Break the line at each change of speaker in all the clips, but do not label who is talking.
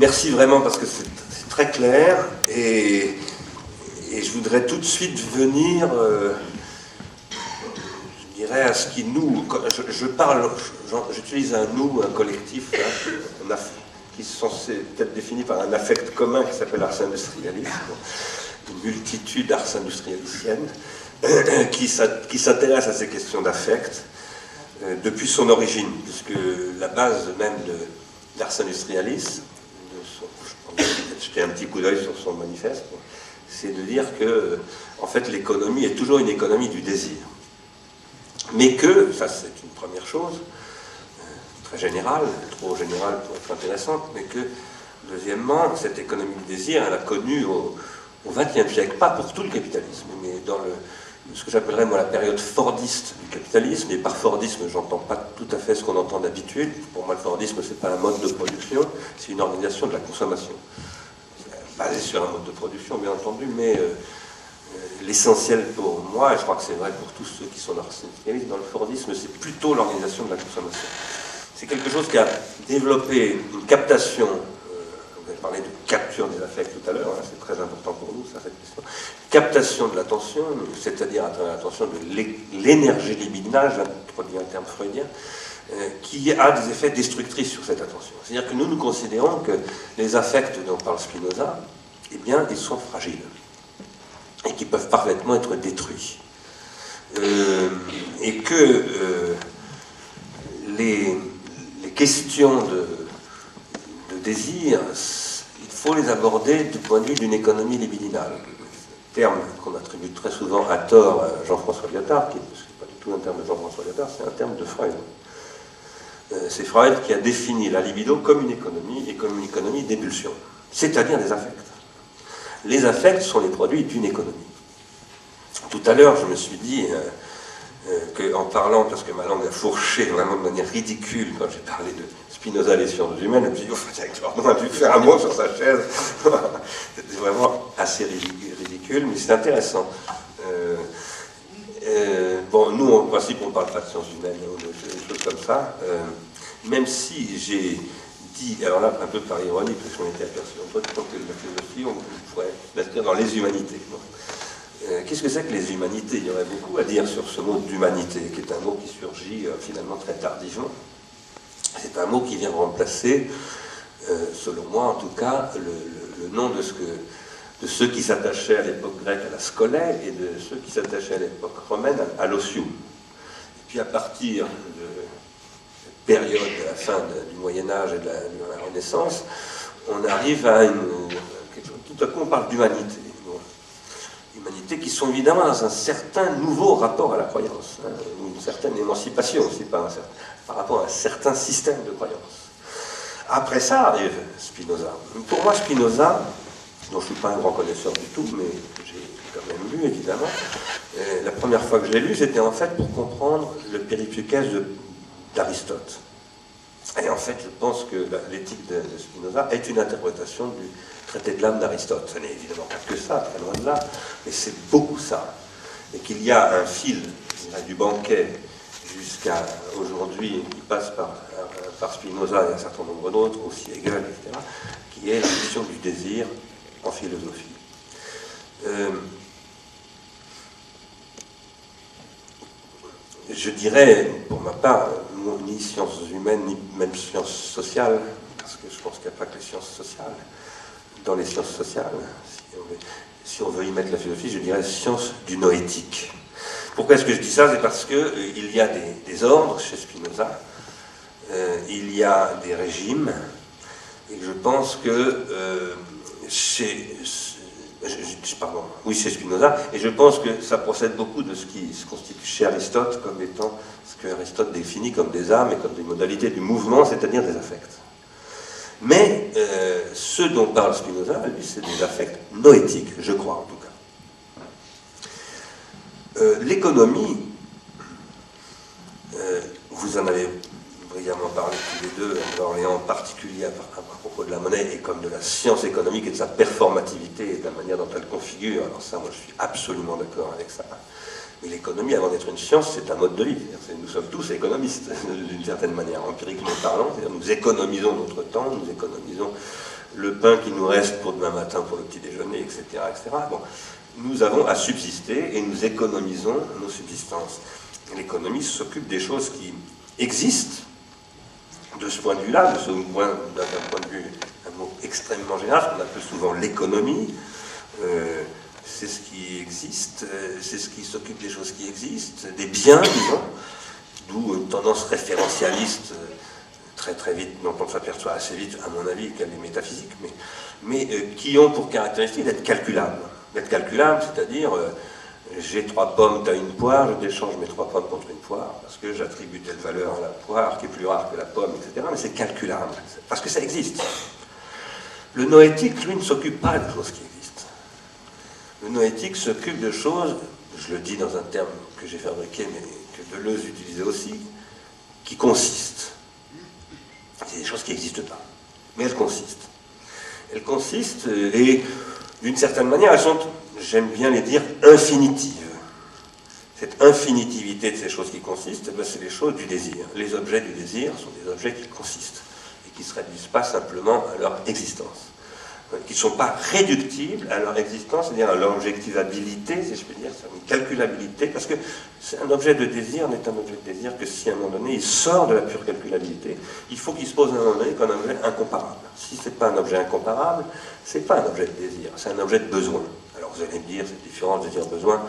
Merci vraiment parce que c'est très clair et, je voudrais tout de suite venir, euh, je dirais, à ce qui nous. Je, parle, j'utilise un nous, un collectif, qui est censé être défini par un affect commun qui s'appelle ars industrialisme, une multitude d'ars industrialiciennes qui s'intéresse à ces questions d'affect euh, depuis son origine, puisque la base même de l'ars industrialis, jeter un petit coup d'œil sur son manifeste, c'est de dire que en fait l'économie est toujours une économie du désir. Mais que, ça c'est une première chose, euh, très générale, trop générale pour être intéressante, mais que deuxièmement, cette économie du désir, elle a connu au XXe siècle, pas pour tout le capitalisme, mais dans ce que j'appellerais moi la période fordiste du capitalisme, et par fordisme j'entends pas tout à fait ce qu'on entend d'habitude. Pour moi le fordisme c'est pas un mode de production, c'est une organisation de la consommation. Basé sur un mode de production bien entendu, mais euh, euh, l'essentiel pour moi, et je crois que c'est vrai pour tous ceux qui sont dans le fordisme, c'est plutôt l'organisation de la consommation. C'est quelque chose qui a développé une captation vous avez parlé de capture des affects tout à l'heure, hein, c'est très important pour nous, ça, cette question. Captation de l'attention, c'est-à-dire à travers l'attention de l'énergie libidinale, j'introduis un terme freudien, euh, qui a des effets destructrices sur cette attention. C'est-à-dire que nous, nous considérons que les affects dont parle Spinoza, eh bien, ils sont fragiles et qui peuvent parfaitement être détruits. Euh, et que euh, les, les questions de désir, il faut les aborder du point de vue d'une économie libidinale. Terme qu'on attribue très souvent à tort à Jean-François Lyotard, qui n'est pas du tout un terme de Jean-François Lyotard, c'est un terme de Freud. Euh, c'est Freud qui a défini la libido comme une économie et comme une économie d'ébullition, c'est-à-dire des affects. Les affects sont les produits d'une économie. Tout à l'heure, je me suis dit euh, euh, qu'en parlant, parce que ma langue a fourché vraiment de manière ridicule quand j'ai parlé de Spinoza les sciences humaines, et puis on a dû faire un mot sur sa chaise. C'est vraiment assez ridicule, mais c'est intéressant. Bon, nous, en principe, on ne parle pas de sciences humaines comme ça, euh, même si j'ai dit, alors là, un peu par ironie, parce qu'on était aperçu en fait, que la philosophie, on pourrait l'inscrire dans les humanités. Qu'est-ce que c'est que les humanités? Il y aurait beaucoup à dire sur ce mot d'humanité, qui est un mot qui surgit finalement très tardivement. C'est un mot qui vient remplacer, euh, selon moi en tout cas, le, nom de, ce que, de ceux qui s'attachaient à l'époque grecque à la scolée et de ceux qui s'attachaient à l'époque romaine à, l'osium. Et puis à partir de période de la fin du Moyen Âge et de la, Renaissance, on arrive à une... Tout à coup on parle d'humanité. Humanité qui sont évidemment dans un certain nouveau rapport à la croyance, hein, une certaine émancipation aussi, par rapport à un certain système de croyance. Après ça arrive Spinoza. Pour moi, Spinoza, dont je ne suis pas un grand connaisseur du tout, mais j'ai quand même lu évidemment, la première fois que je l'ai lu, c'était en fait pour comprendre le péripluquès d'Aristote. Et en fait, je pense que l'éthique de, Spinoza est une interprétation du traité de l'âme d'Aristote. Ce n'est évidemment pas que ça, très loin de là, mais c'est beaucoup ça. Et qu'il y a un fil du banquet jusqu'à aujourd'hui, qui passe par, par Spinoza et un certain nombre d'autres, aussi Hegel, etc., qui est la question du désir en philosophie. Euh, je dirais, pour ma part, ni sciences humaines, ni même sciences sociales, parce que je pense qu'il n'y a pas que les sciences sociales. Dans les sciences sociales, si on veut, y mettre la philosophie, je dirais science du noétique. Pourquoi est-ce que je dis ça? C'est parce qu'il euh, y a des, ordres chez Spinoza, euh, il y a des régimes, et je pense que euh, pardon, oui, chez Spinoza, et je pense que ça procède beaucoup de ce qui se constitue chez Aristote comme étant ce que Aristote définit comme des âmes et comme des modalités du mouvement, c'est-à-dire des affects. Mais ce dont parle Spinoza, lui, c'est des affects noétiques, je crois en tout cas. Euh, l'économie, euh, vous en avez brillamment parlé tous les deux, en particulier à, propos de la monnaie et comme de la science économique et de sa performativité et de la manière dont elle configure. Alors ça, moi je suis absolument d'accord avec ça. Mais l'économie, avant d'être une science, c'est un mode de vie. Nous sommes tous économistes, d'une certaine manière, empiriquement parlant. Nous économisons notre temps, nous économisons le pain qui nous reste pour demain matin pour le petit déjeuner, etc. etc. Bon, nous avons à subsister et nous économisons nos subsistances. L'économie s'occupe des choses qui existent de ce point de vue-là, de ce point, d'un point de vue un mot extrêmement général, qu'on appelle souvent l'économie. Euh, c'est ce qui existe, euh, c'est ce qui s'occupe des choses qui existent, des biens, disons, d'où une tendance référentialiste euh, très très vite, dont on s'aperçoit assez vite, à mon avis, qu'elle est métaphysique, mais, mais qui ont pour caractéristique d'être calculables. D'être calculables, c'est-à-dire j'ai trois pommes, tu as une poire, je déchange mes trois pommes contre une poire, parce que j'attribue telle valeur à la poire qui est plus rare que la pomme, etc. Mais c'est calculable, parce que ça existe. Le noétique, lui, ne s'occupe pas de choses qui existent. Le noétique s'occupe de choses, je le dis dans un terme que j'ai fabriqué, mais que Deleuze utilisait aussi, qui consistent. C'est des choses qui n'existent pas, mais elles consistent. Elles consistent, et d'une certaine manière, elles sont j'aime bien les dire, infinitives. Cette infinitivité de ces choses qui consistent, eh c'est les choses du désir. Les objets du désir sont des objets qui consistent et qui ne se réduisent pas simplement à leur existence qui ne sont pas réductibles à leur existence, c'est-à-dire à leur objectivabilité, si je peux dire, une calculabilité, parce que un objet de désir n'est un objet de désir que si à un moment donné il sort de la pure calculabilité, il faut qu'il se pose à un moment donné comme un objet incomparable. Si ce n'est pas un objet incomparable, ce n'est pas un objet de désir, c'est un objet de besoin. Alors vous allez me dire, cette différence de dire besoin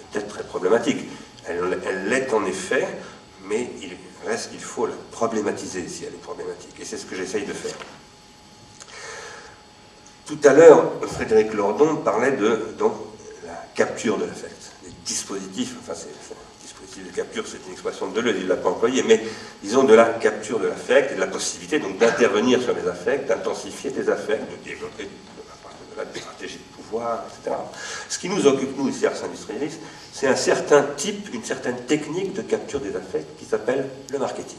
est peut-être très problématique. Elle l'est en effet, mais il reste qu'il faut la problématiser si elle est problématique. Et c'est ce que j'essaye de faire. Tout à l'heure, Frédéric Lordon parlait de la capture de l'affect, des dispositifs, enfin, c'est, dispositif de capture, c'est une expression de Deleuze, il ne l'a pas employé, mais disons de la capture de l'affect et de la possibilité donc d'intervenir sur les affects, d'intensifier des affects, de développer de la stratégie etc. Ce qui nous occupe, nous, ici, Ars Industrialis, c'est un certain type, une certaine technique de capture des affects qui s'appelle le marketing.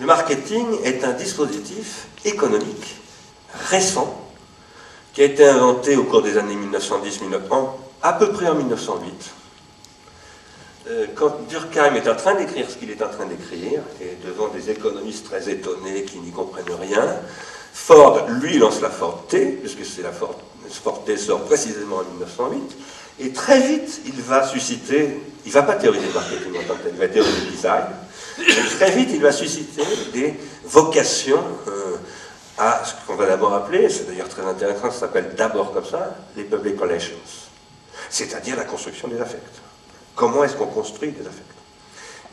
Le marketing est un dispositif économique récent qui a été inventé au cours des années 1910-1911, à peu près en 1908. Euh, quand Durkheim est en train d'écrire ce qu'il est en train d'écrire, et devant des économistes très étonnés qui n'y comprennent rien, Ford, lui, lance la Ford T, puisque c'est la Ford, Ford T sort précisément en 1908, et très vite, il va susciter, il ne va pas théoriser le marketing en tant que il va théoriser le design, et très vite, il va susciter des vocations euh, à ce qu'on va d'abord appeler, c'est d'ailleurs très intéressant, ça s'appelle d'abord comme ça, les public relations, c'est-à-dire la construction des affects. Comment est-ce qu'on construit des affects?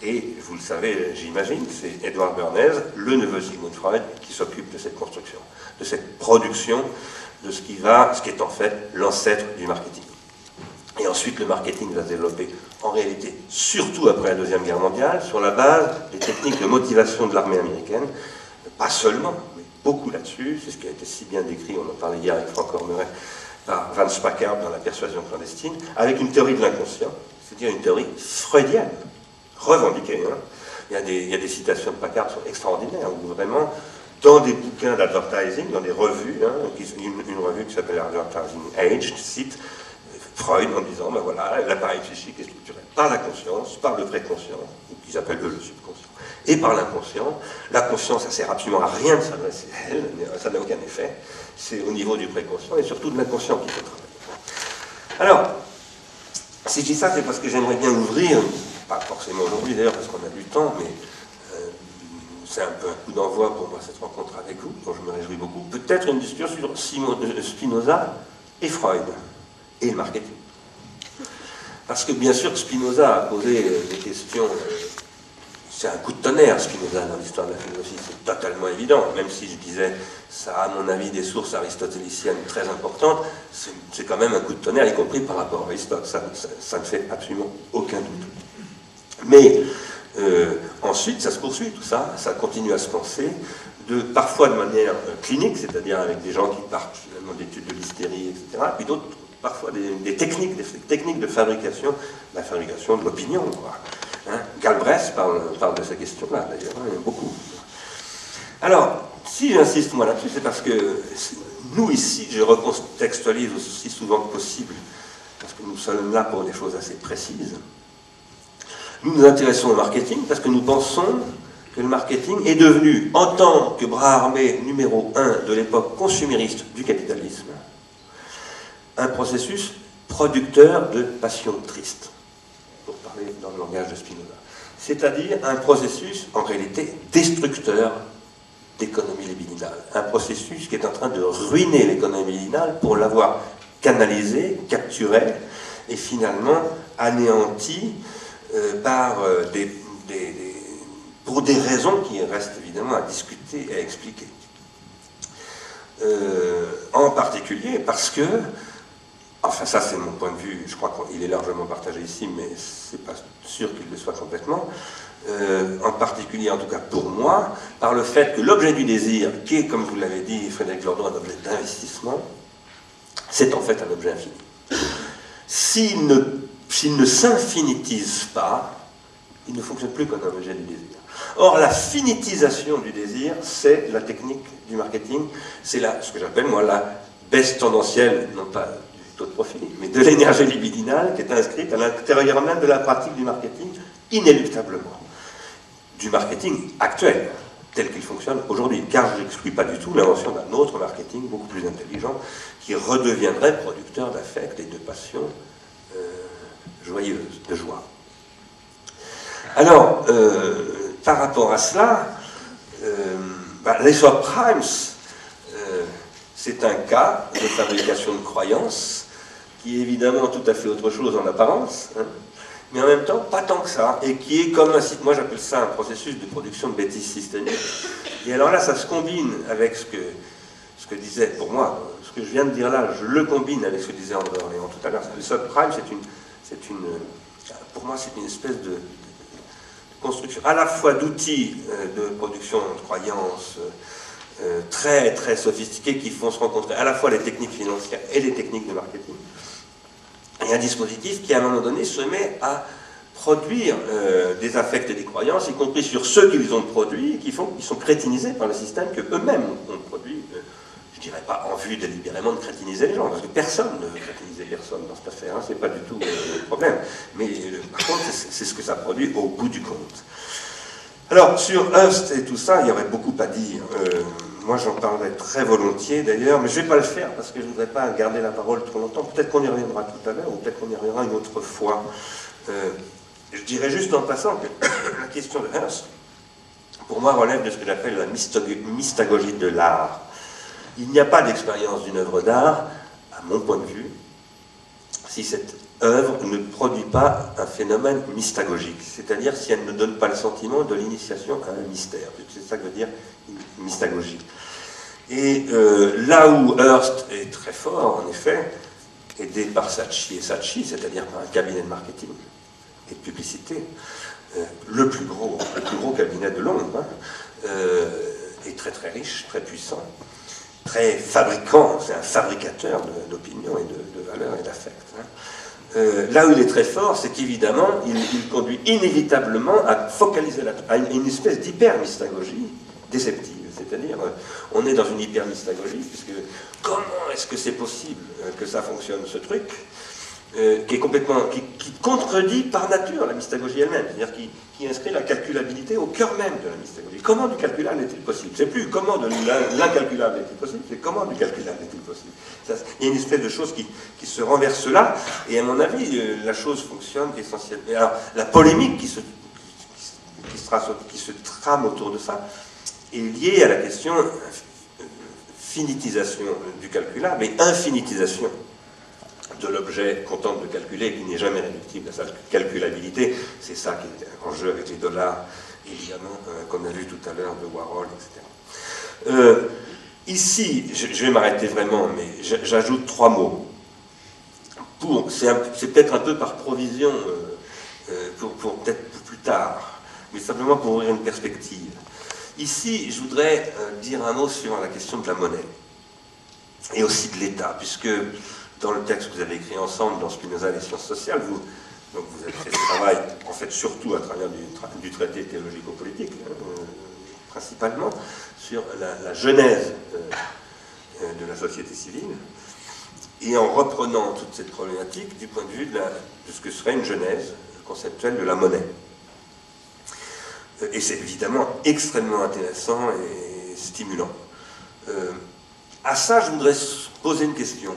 Et vous le savez, j'imagine, c'est Edward Bernays, le neveu Sigmund Freud, qui s'occupe de cette construction, de cette production de ce qui est en fait l'ancêtre du marketing. Et ensuite, le marketing va se développer en réalité, surtout après la Deuxième Guerre mondiale, sur la base des techniques de motivation de l'armée américaine, pas seulement, beaucoup là-dessus, c'est ce qui a été si bien décrit, on en parlait hier avec Franck Ormeret, par Van Spackard dans La persuasion clandestine, avec une théorie de l'inconscient, c'est-à-dire une théorie freudienne, revendiquée. Hein. Il, y a des, citations de Packard qui sont extraordinaires, où vraiment, dans des bouquins d'advertising, dans des revues, hein, une, revue qui s'appelle Advertising Age, cite Freud en disant, ben voilà, l'appareil psychique est structuré par la conscience, par le préconscient, qu'ils appellent eux le subconscient et par l'inconscient. La conscience, ça sert absolument à rien de s'adresser à elle, ça n'a aucun effet. C'est au niveau du préconscient et surtout de l'inconscient qu'il faut travailler. Alors, si je dis ça, c'est parce que j'aimerais bien ouvrir, pas forcément aujourd'hui d'ailleurs, parce qu'on a du temps, mais euh, c'est un peu un coup d'envoi pour moi cette rencontre avec vous, dont je me réjouis beaucoup. Peut-être une discussion sur euh, Spinoza et Freud et le marketing. Parce que bien sûr, Spinoza a posé des questions c'est un coup de tonnerre ce qui nous a dans l'histoire de la philosophie, c'est totalement évident, même si je disais ça a à mon avis des sources aristotéliciennes très importantes, c'est quand même un coup de tonnerre, y compris par rapport à Aristote, ça, ne fait absolument aucun doute. Mais euh, ensuite, ça se poursuit tout ça, ça continue à se penser, parfois de manière euh, clinique, c'est-à-dire avec des gens qui partent finalement d'études de l'hystérie, etc., puis d'autres, parfois des, techniques, des techniques de fabrication, la fabrication de l'opinion. Hein, Galbraith parle, de ces questions-là, d'ailleurs, hein, beaucoup. Alors, si j'insiste moi là-dessus, c'est parce que nous ici, je recontextualise aussi souvent que possible, parce que nous sommes là pour des choses assez précises. Nous nous intéressons au marketing parce que nous pensons que le marketing est devenu, en tant que bras armé numéro un de l'époque consumériste du capitalisme, un processus producteur de passion triste, pour parler dans le langage de Spinoza. C'est-à-dire un processus, en réalité, destructeur d'économie libidinale. Un processus qui est en train de ruiner l'économie libidinale pour l'avoir canalisée, capturée, et finalement anéantie euh, euh, pour des raisons qui restent évidemment à discuter et à expliquer. Euh, en particulier parce que Enfin, ça, c'est mon point de vue. Je crois qu'il est largement partagé ici, mais c'est pas sûr qu'il le soit complètement. En particulier, en tout cas pour moi, par le fait que l'objet du désir, qui est, comme vous l'avez dit, Frédéric Lordon, un objet d'investissement, c'est en fait un objet infini. S'il ne, ne s'infinitise pas, il ne fonctionne plus comme un objet du désir. Or, la finitisation du désir, c'est la technique du marketing, c'est ce que j'appelle, moi, la baisse tendancielle, non pas de profil, mais de l'énergie libidinale qui est inscrite à l'intérieur même de la pratique du marketing, inéluctablement. Du marketing actuel, tel qu'il fonctionne aujourd'hui, car je n'exclus pas du tout l'invention d'un autre marketing beaucoup plus intelligent qui redeviendrait producteur d'affect et de passion joyeuse, de joie. Alors, euh, par rapport à cela, euh, les subprimes, c'est un cas de fabrication de croyances qui est évidemment tout à fait autre chose en apparence, hein, mais en même temps pas tant que ça, et qui est comme un site, moi j'appelle ça un processus de production de bêtises systémiques. Et alors là, ça se combine avec ce que, ce que disait, pour moi, ce que je viens de dire là, je le combine avec ce que disait André Orléans tout à l'heure. Le subprime, c'est une, c'est une, pour moi, c'est une espèce de, construction à la fois d'outils euh, de production de croyances, euh, très très sophistiqués qui font se rencontrer à la fois les techniques financières et les techniques de marketing et un dispositif qui, à un moment donné, se met à produire euh, des affects et des croyances, y compris sur ceux qu'ils ont produits, qui, font, qui sont crétinisés par le système que eux-mêmes ont produit. Euh, je dirais pas en vue délibérément de crétiniser les gens, parce que personne ne veut crétiniser personne dans cette affaire, hein, c'est pas du tout euh, le problème. Mais par contre, c'est ce que ça produit au bout du compte. Alors, sur Hearst et tout ça, il y aurait beaucoup à dire. Moi, j'en parlerai très volontiers d'ailleurs, mais je ne vais pas le faire parce que je ne voudrais pas garder la parole trop longtemps. Peut-être qu'on y reviendra tout à l'heure, ou peut-être qu'on y reviendra une autre fois. Euh, je dirais juste en passant que la question de Hearst, pour moi, relève de ce que j'appelle la mystagogie de l'art. Il n'y a pas d'expérience d'une œuvre d'art, à mon point de vue, si cette œuvre ne produit pas un phénomène mystagogique, c'est-à-dire si elle ne donne pas le sentiment de l'initiation à un mystère. C'est ça que veut dire mystagogie. Et euh, là où Hearst est très fort, en effet, aidé par Sachi et Sachi, c'est-à-dire par un cabinet de marketing et de publicité, euh, le, plus gros, le plus gros cabinet de Londres, hein, euh, est très très riche, très puissant, très fabricant, c'est un fabricateur d'opinion et de, valeurs et d'affect. Hein. là où il est très fort, c'est qu'évidemment, il, conduit inévitablement à focaliser la, à une, une espèce d'hyper-mystagogie déceptive. C'est-à-dire, euh, on est dans une hyper-mystagogie, puisque comment est-ce que c'est possible euh, que ça fonctionne, ce truc? Euh, qui contredit par nature la mystagogie elle-même, c'est-à-dire qui, inscrit la calculabilité au cœur même de la mystagogie. Comment du calculable est-il possible? C'est plus comment de l'incalculable est-il possible, c'est comment du calculable est-il possible? il y a une espèce de chose qui, se renverse là, et à mon avis, la chose fonctionne essentiellement. Alors, la polémique qui se, qui se trame autour de ça, est lié à la question euh, finitisation du calculable et infinitisation de l'objet qu'on tente de calculer et qui n'est jamais réductible à sa calculabilité. C'est ça qui est en jeu avec les dollars, évidemment, euh, qu'on a vu tout à l'heure de Warhol, etc. Euh, ici, je, vais m'arrêter vraiment, mais j'ajoute trois mots. C'est peut-être un peu par provision, pour, pour peut-être plus tard, mais simplement pour ouvrir une perspective. Ici, je voudrais euh, dire un mot sur la question de la monnaie et aussi de l'État, puisque dans le texte que vous avez écrit ensemble dans Spinoza et les sciences sociales, vous, avez fait ce travail, en fait, surtout à travers du, traité théologico-politique, euh, principalement, sur la, genèse euh, de la société civile, et en reprenant toute cette problématique du point de vue de, de ce que serait une genèse conceptuelle de la monnaie. et c'est évidemment extrêmement intéressant et stimulant. Euh, à ça, je voudrais poser une question.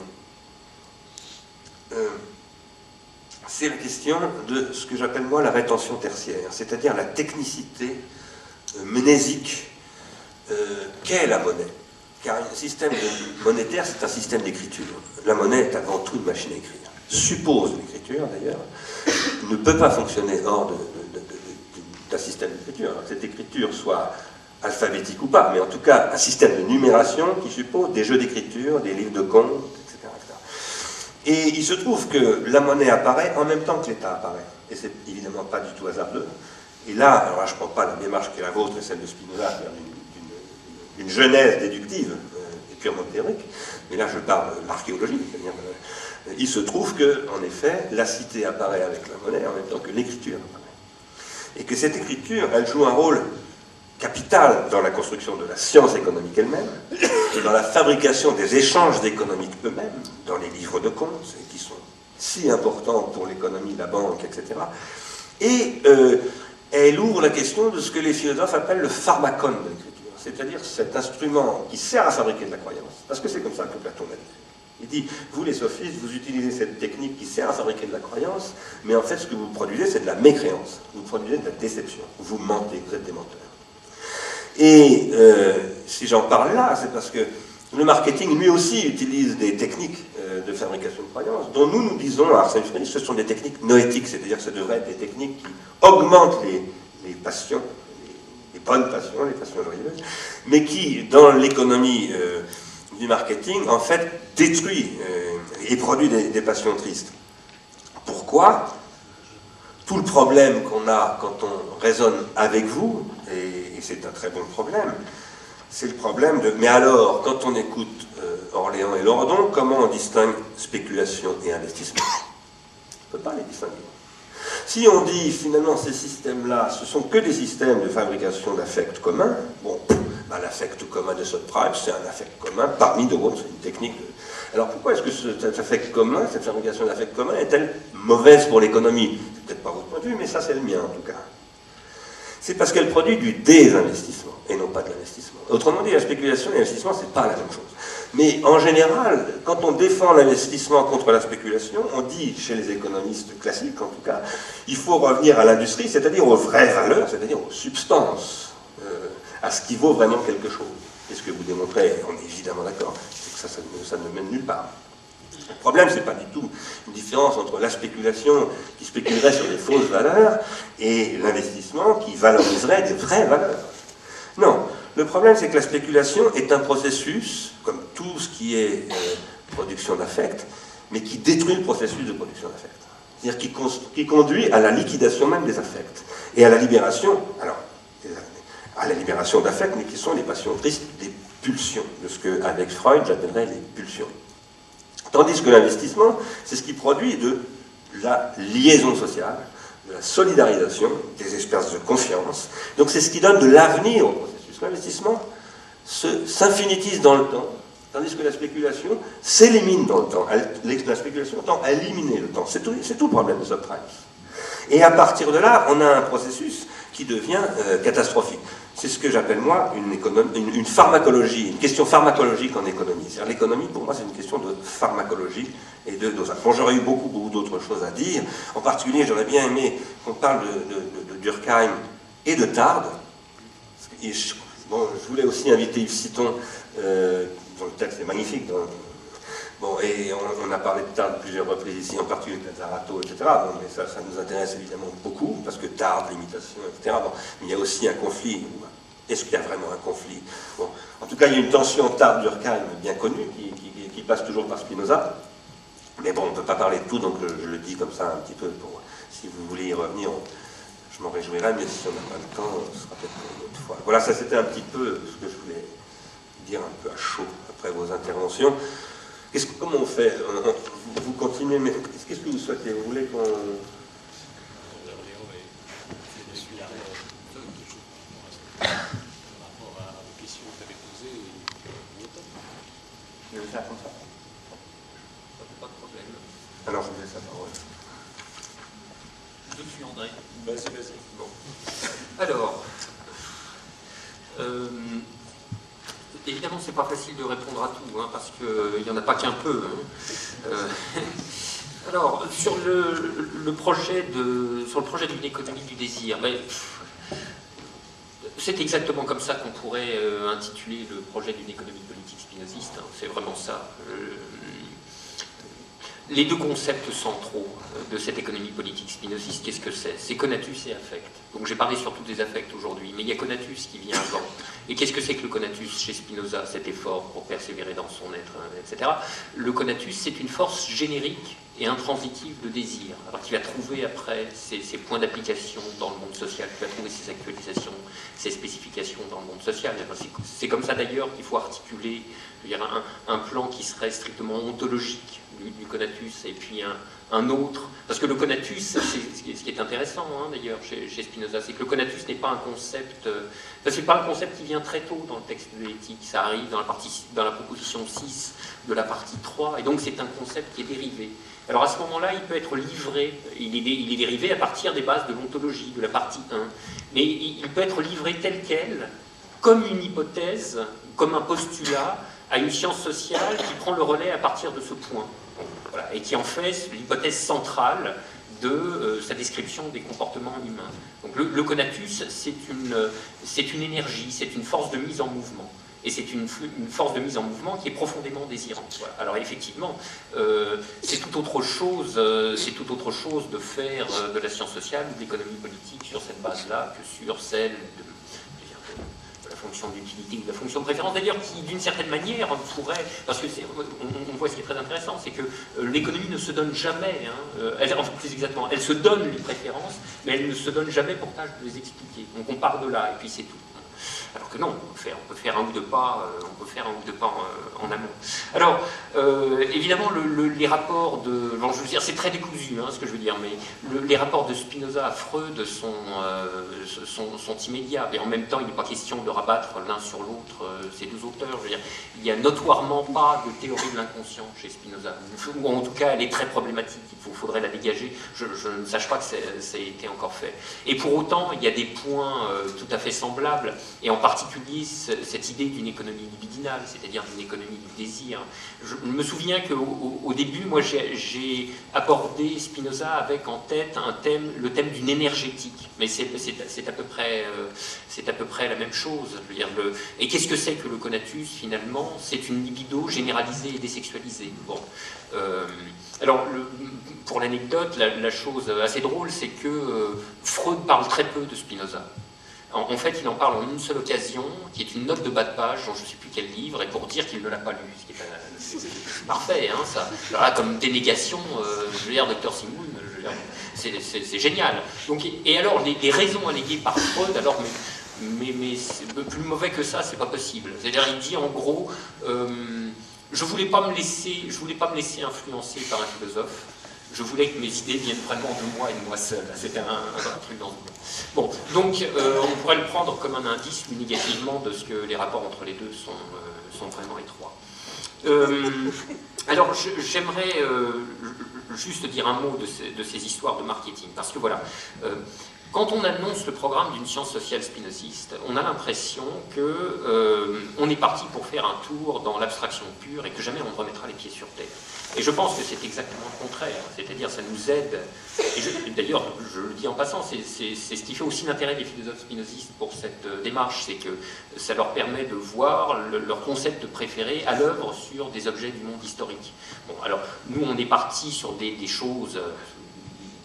Euh, c'est la question de ce que j'appelle moi la rétention tertiaire, c'est-à-dire la technicité euh, mnésique qu'est la monnaie. Car un système monétaire, c'est un système d'écriture. La monnaie est avant tout une machine à écrire. Suppose l'écriture, d'ailleurs, ne peut pas fonctionner hors d'un système d'écriture. Cette écriture soit alphabétique ou pas, mais en tout cas un système de numération qui suppose des jeux d'écriture, des livres de comptes, Et il se trouve que la monnaie apparaît en même temps que l'État apparaît. Et c'est évidemment pas du tout hasardeux. Et là, alors là, je ne prends pas la démarche qui est la vôtre et celle de Spinoza, d'une genèse déductive euh, et purement théorique, mais là je parle c'est-à-dire euh, il se trouve que, en effet, la cité apparaît avec la monnaie en même temps que l'écriture apparaît. Et que cette écriture, elle joue un rôle capital dans la construction de la science économique elle-même, dans la fabrication des échanges économiques eux-mêmes, dans les livres de comptes, qui sont si importants pour l'économie, la banque, etc. Et euh, elle ouvre la question de ce que les philosophes appellent le pharmacon de l'écriture, c'est-à-dire cet instrument qui sert à fabriquer de la croyance, parce que c'est comme ça que Platon l'a dit. Il dit, vous les sophistes, vous utilisez cette technique qui sert à fabriquer de la croyance, mais en fait ce que vous produisez, c'est de la mécréance, vous produisez de la déception, vous mentez, vous êtes des menteurs. Et euh, si j'en parle là, c'est parce que le marketing, lui aussi, utilise des techniques euh, de fabrication de croyances, dont nous, nous disons à Arsène Frédéric, ce sont des techniques noétiques, c'est-à-dire que ça devrait être des techniques qui augmentent les, passions, les, bonnes passions, les passions joyeuses, mais qui, dans l'économie euh, du marketing, en fait, détruit et produit des passions tristes. Pourquoi? Tout le problème qu'on a quand on raisonne avec vous, et c'est un très bon problème. C'est le problème de. Mais alors, quand on écoute euh, Orléans et Lordon, comment on distingue spéculation et investissement? On ne peut pas les distinguer. Si on dit finalement ces systèmes-là, ce sont que des systèmes de fabrication d'affects communs, bon, bah, l'affect commun de Subprime, c'est un affect commun parmi d'autres, c'est une technique. Alors pourquoi est-ce que cet affect commun, cette fabrication d'affects communs, est-elle mauvaise pour l'économie? C'est peut-être pas votre point de vue, mais ça c'est le mien en tout cas c'est parce qu'elle produit du désinvestissement et non pas de l'investissement. Autrement dit, la spéculation et l'investissement, ce n'est pas la même chose. Mais en général, quand on défend l'investissement contre la spéculation, on dit, chez les économistes classiques en tout cas, il faut revenir à l'industrie, c'est-à-dire aux vraies valeurs, c'est-à-dire aux substances, euh, à ce qui vaut vraiment quelque chose. Et ce que vous démontrez, on est évidemment d'accord, c'est que ça ne mène nulle part. Le problème, ce n'est pas du tout une différence entre la spéculation qui spéculerait sur des fausses valeurs et l'investissement qui valoriserait des vraies valeurs. Non, le problème, c'est que la spéculation est un processus, comme tout ce qui est euh, production d'affect, mais qui détruit le processus de production d'affect. C'est-à-dire qui, conduit à la liquidation même des affects et à la libération, alors, à la libération d'affects, mais qui sont les passions tristes, des pulsions, de ce que, avec Freud, j'appellerais les pulsions. Tandis que l'investissement, c'est ce qui produit de la liaison sociale, de la solidarisation, des espèces de confiance. Donc c'est ce qui donne de l'avenir au processus. L'investissement s'infinitise dans le temps, tandis que la spéculation s'élimine dans le temps. La spéculation tend à éliminer le temps. C'est tout, tout, le problème de subprime. Et à partir de là, on a un processus qui devient euh, catastrophique. C'est ce que j'appelle moi une, pharmacologie, une question pharmacologique en économie. L'économie, pour moi, c'est une question de pharmacologie et de dosage. Bon, j'aurais eu beaucoup, d'autres choses à dire. En particulier, j'aurais bien aimé qu'on parle de, Durkheim et de Tard. bon, je voulais aussi inviter Yves Citon, euh, dont le texte est magnifique, Bon, et on, a parlé de Tard plusieurs reprises ici, en particulier de Zarato, etc. Bon, mais ça, ça, nous intéresse évidemment beaucoup, parce que Tard, l'imitation, etc. Bon, il y a aussi un conflit. Est-ce qu'il y a vraiment un conflit? Bon, En tout cas, il y a une tension Tard-Durkheim bien connue, qui, passe toujours par Spinoza. Mais bon, on ne peut pas parler de tout, donc je, le dis comme ça un petit peu pour, si vous voulez y revenir, je m'en réjouirai, mais si on n'a pas le temps, ce sera peut-être une autre fois. Voilà, ça c'était un petit peu ce que je voulais dire un peu à chaud après vos interventions comment on fait Vous continuez, mais qu'est-ce que vous souhaitez Vous voulez qu'on... Je vais faire comme ça.
Pas de problème.
Alors je vous laisse la parole.
Je suis André.
Vas-y, vas-y.
Bon. Alors, évidemment, c'est pas facile de répondre à tout, hein, parce qu'il n'y en a pas qu'un peu. Hein. Euh, alors, sur le, projet de, sur le projet d'une économie du désir, ben, c'est exactement comme ça qu'on pourrait euh, intituler le projet d'une économie politique spinoziste. Hein. c'est vraiment ça. Les deux concepts centraux de cette économie politique spinoziste, qu'est-ce que c'est? C'est conatus et affect. Donc j'ai parlé surtout des affects aujourd'hui, mais il y a conatus qui vient avant. Et qu'est-ce que c'est que le conatus chez Spinoza, cet effort pour persévérer dans son être, hein, etc. Le conatus, c'est une force générique et intransitive de désir, alors qui va trouver après ses, points d'application dans le monde social, qui va trouver ses actualisations, ses spécifications dans le monde social. C'est comme ça d'ailleurs qu'il faut articuler un, un, plan qui serait strictement ontologique du, conatus et puis un, autre. Parce que le conatus, ce qui est intéressant hein, d'ailleurs chez, Spinoza, c'est que le conatus n'est pas un concept. Euh, c'est pas un concept qui vient très tôt dans le texte de l'éthique. Ça arrive dans la, partie, dans la proposition 6 de la partie 3, et donc c'est un concept qui est dérivé. Alors à ce moment-là, il peut être livré, il est, il est, dérivé à partir des bases de l'ontologie, de la partie 1, mais il peut être livré tel quel, comme une hypothèse, comme un postulat, à une science sociale qui prend le relais à partir de ce point, et qui en fait l'hypothèse centrale de euh, sa description des comportements humains. Donc le, conatus, c'est une, une énergie, c'est une force de mise en mouvement et c'est une, force de mise en mouvement qui est profondément désirante. Alors effectivement, euh, c'est tout autre chose, euh, c'est tout autre chose de faire euh, de la science sociale ou de l'économie politique sur cette base-là que sur celle de, fonction d'utilité ou de la fonction de préférence, d'ailleurs qui d'une certaine manière pourrait, parce que on, voit ce qui est très intéressant, c'est que l'économie ne se donne jamais, hein, elle, enfin plus exactement, elle se donne les préférences, mais elle ne se donne jamais pour tâche de les expliquer. Donc on part de là, et puis c'est tout. Alors que non, on peut faire, un ou deux pas, euh, on peut faire un ou deux pas en, amont. Alors, euh, évidemment, les rapports de, je dire, c'est très décousu, hein, ce que je veux dire, mais les rapports de Spinoza à Freud sont, euh, immédiats, et en même temps, il n'est pas question de rabattre l'un sur l'autre ces deux auteurs. Je il n'y a notoirement pas de théorie de l'inconscient chez Spinoza, ou en tout cas, elle est très problématique. Il faudrait la dégager. Je, ne sache pas que ça a été encore fait. Et pour autant, il y a des points tout à fait semblables, et en particulier cette idée d'une économie libidinale, c'est-à-dire d'une économie du désir. Je me souviens qu'au au début, moi, j'ai abordé Spinoza avec en tête le thème d'une énergétique, mais c'est à, peu près, euh, la même chose. et qu'est-ce que c'est que le conatus, finalement? C'est une libido généralisée et désexualisée. Euh, alors, pour l'anecdote, la, chose assez drôle, c'est que euh, Freud parle très peu de Spinoza. En, fait, il en parle en une seule occasion, qui est une note de bas de page dans je ne sais plus quel livre, et pour dire qu'il ne l'a pas lu. Ce qui est, parfait, hein, ça. Là, comme dénégation, euh, je veux dire, Dr. Simoun, c'est génial. Donc, et alors, les, raisons alléguées par Freud, alors, mais, plus mauvais que ça, c'est pas possible. C'est-à-dire, il dit en gros, euh, je voulais je voulais pas me laisser influencer par un philosophe je voulais que mes idées viennent vraiment de moi et de moi seul. C'était un, truc dans ce Bon, donc euh, on pourrait le prendre comme un indice, négativement, de ce que les rapports entre les deux sont, euh, vraiment étroits. Euh, alors, j'aimerais juste dire un mot de ces, de ces, histoires de marketing, parce que voilà, quand on annonce le programme d'une science sociale spinoziste, on a l'impression qu'on est parti pour faire un tour dans l'abstraction pure et que jamais on ne remettra les pieds sur terre. Et je pense que c'est exactement le contraire, c'est-à-dire ça nous aide, et d'ailleurs je le dis en passant, c'est ce qui fait aussi l'intérêt des philosophes spinozistes pour cette euh, démarche, c'est que ça leur permet de voir leur concept préféré à l'œuvre sur des objets du monde historique. Bon, alors nous on est parti sur des, choses...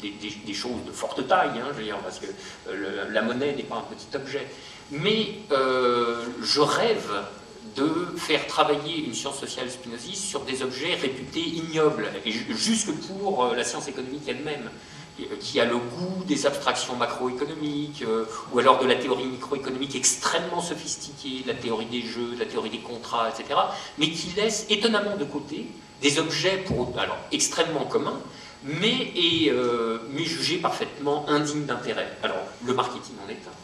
Des, choses de forte taille, hein, je veux dire, parce que euh, la monnaie n'est pas un petit objet. Mais euh, je rêve de faire travailler une science sociale spinoziste sur des objets réputés ignobles, et jusque pour euh, la science économique elle-même, qui a le goût des abstractions macroéconomiques, euh, ou alors de la théorie microéconomique extrêmement sophistiquée, la théorie des jeux, la théorie des contrats, etc., mais qui laisse étonnamment de côté des objets pour, alors, extrêmement communs, mais, et, euh, mais jugés parfaitement indignes d'intérêt. Alors, le marketing en est un.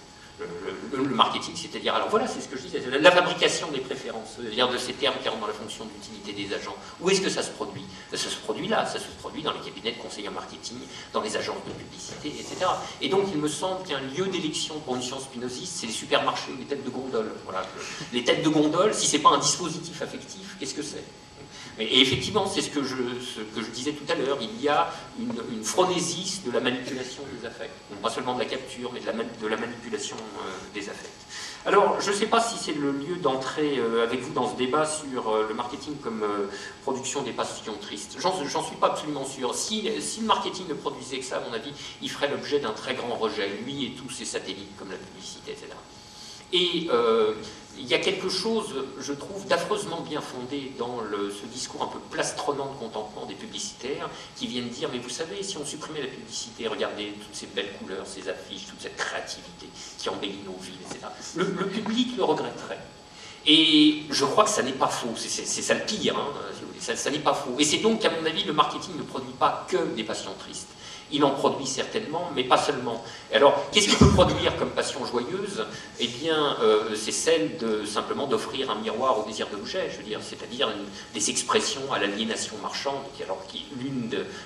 Le, marketing, c'est-à-dire, alors voilà, c'est ce que je disais, la, fabrication des préférences, c'est-à-dire de ces termes qui rentrent dans la fonction d'utilité des agents. Où est-ce que ça se produit? Ça se produit là, ça se produit dans les cabinets de conseillers marketing, dans les agences de publicité, etc. Et donc, il me semble qu'un lieu d'élection pour une science spinoziste, c'est les supermarchés les têtes de gondole. Voilà. Les têtes de gondole, si c'est pas un dispositif affectif, qu'est-ce que c'est? Et effectivement, c'est ce, que je, disais tout à l'heure, il y a une, une, phronésis de la manipulation des affects. Donc, pas seulement de la capture, mais de la, de la manipulation euh, des affects. Alors, je ne sais pas si c'est le lieu d'entrer euh, avec vous dans ce débat sur euh, le marketing comme production des passions tristes. J'en suis pas absolument sûr. Si, si, le marketing ne produisait que ça, à mon avis, il ferait l'objet d'un très grand rejet, lui et tous ses satellites, comme la publicité, etc. Et il y a quelque chose, je trouve, d'affreusement bien fondé dans ce discours un peu plastronnant de contentement des publicitaires qui viennent dire Mais vous savez, si on supprimait la publicité, regardez toutes ces belles couleurs, ces affiches, toute cette créativité qui embellit nos villes, etc. Le, public le regretterait. Et je crois que ça n'est pas faux, c'est ça le pire, hein, ça, ça n'est pas faux. Et c'est donc qu'à mon avis, le marketing ne produit pas que des passions tristes. Il en produit certainement, mais pas seulement. alors, qu'est-ce qu'il peut produire comme passion joyeuse? Eh bien, euh, c'est celle de simplement d'offrir un miroir au désir de l'objet, je veux dire, c'est-à-dire des expressions à l'aliénation marchande, qui alors qui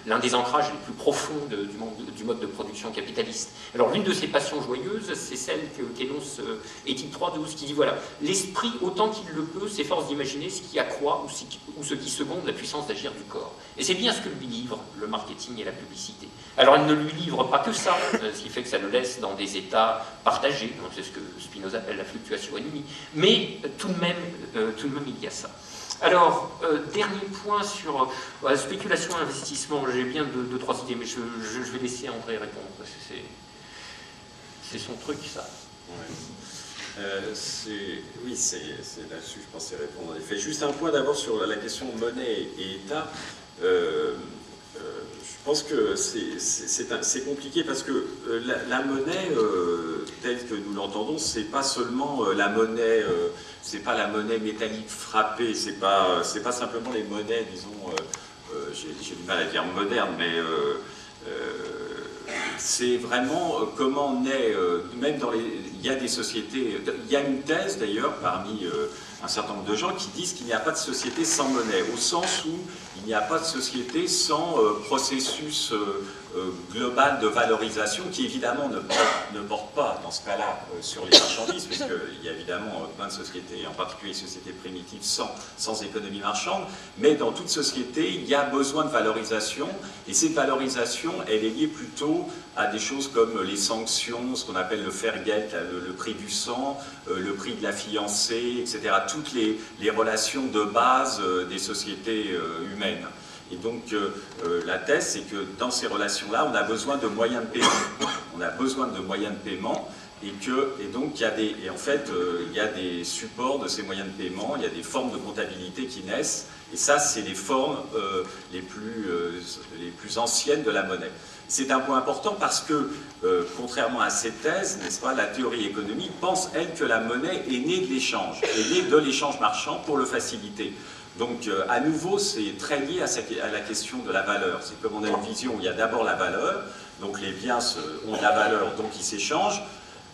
l'un des ancrages les plus profonds du, mode de production capitaliste. Alors, l'une de ces passions joyeuses, c'est celle qu'énonce euh, Éthique 3.12, qui dit voilà, l'esprit autant qu'il le peut s'efforce d'imaginer ce qui accroît ou ou ce qui seconde la puissance d'agir du corps. Et c'est bien ce que lui livre le marketing et la publicité. Alors elle ne lui livre pas que ça, euh, ce qui fait que ça le laisse dans des états partagés, c'est ce que Spinoza appelle la fluctuation ennemie, mais tout de même, euh, tout de même il y a ça. Alors, euh, dernier point sur la spéculation et investissement, j'ai bien deux, trois idées, mais je, vais laisser André répondre, parce que c'est son truc ça.
oui, c'est là-dessus, je pensais répondre en effet. Juste un point d'abord sur la question monnaie et État. Je pense que c'est compliqué parce que euh, la, monnaie euh, telle que nous l'entendons, c'est pas seulement euh, la monnaie, c'est pas la monnaie métallique frappée, c'est pas c'est pas simplement les monnaies, disons, j'ai du mal à dire moderne, mais c'est vraiment comment naît, même dans les, il y a des sociétés, il y a une thèse d'ailleurs parmi un certain nombre de gens qui disent qu'il n'y a pas de société sans monnaie, au sens où n'y a pas de société sans euh, processus euh, euh, global de valorisation qui évidemment ne ne porte pas dans ce cas-là sur les marchandises, puisqu'il y a évidemment plein de sociétés, en particulier les sociétés primitives, sans, économie marchande, mais dans toute société, il y a besoin de valorisation, et cette valorisation, elle est liée plutôt à des choses comme les sanctions, ce qu'on appelle le fergeld, le, le, prix du sang, le prix de la fiancée, etc. Toutes les, relations de base des sociétés humaines. Et donc euh, euh, la thèse, c'est que dans ces relations-là, on a besoin de moyens de paiement. On a besoin de moyens de paiement et donc il y a des et en fait euh, il y a des supports de ces moyens de paiement, il y a des formes de comptabilité qui naissent et ça c'est les formes les plus les plus anciennes de la monnaie. C'est un point important parce que, contrairement à cette thèse, n'est-ce pas, la théorie économique pense, elle, que la monnaie est née de l'échange, est née de l'échange marchand pour le faciliter. Donc, euh, à nouveau, c'est très lié à, la question de la valeur. C'est comme on a une vision où il y a d'abord la valeur, donc les biens ont de la valeur, donc ils s'échangent.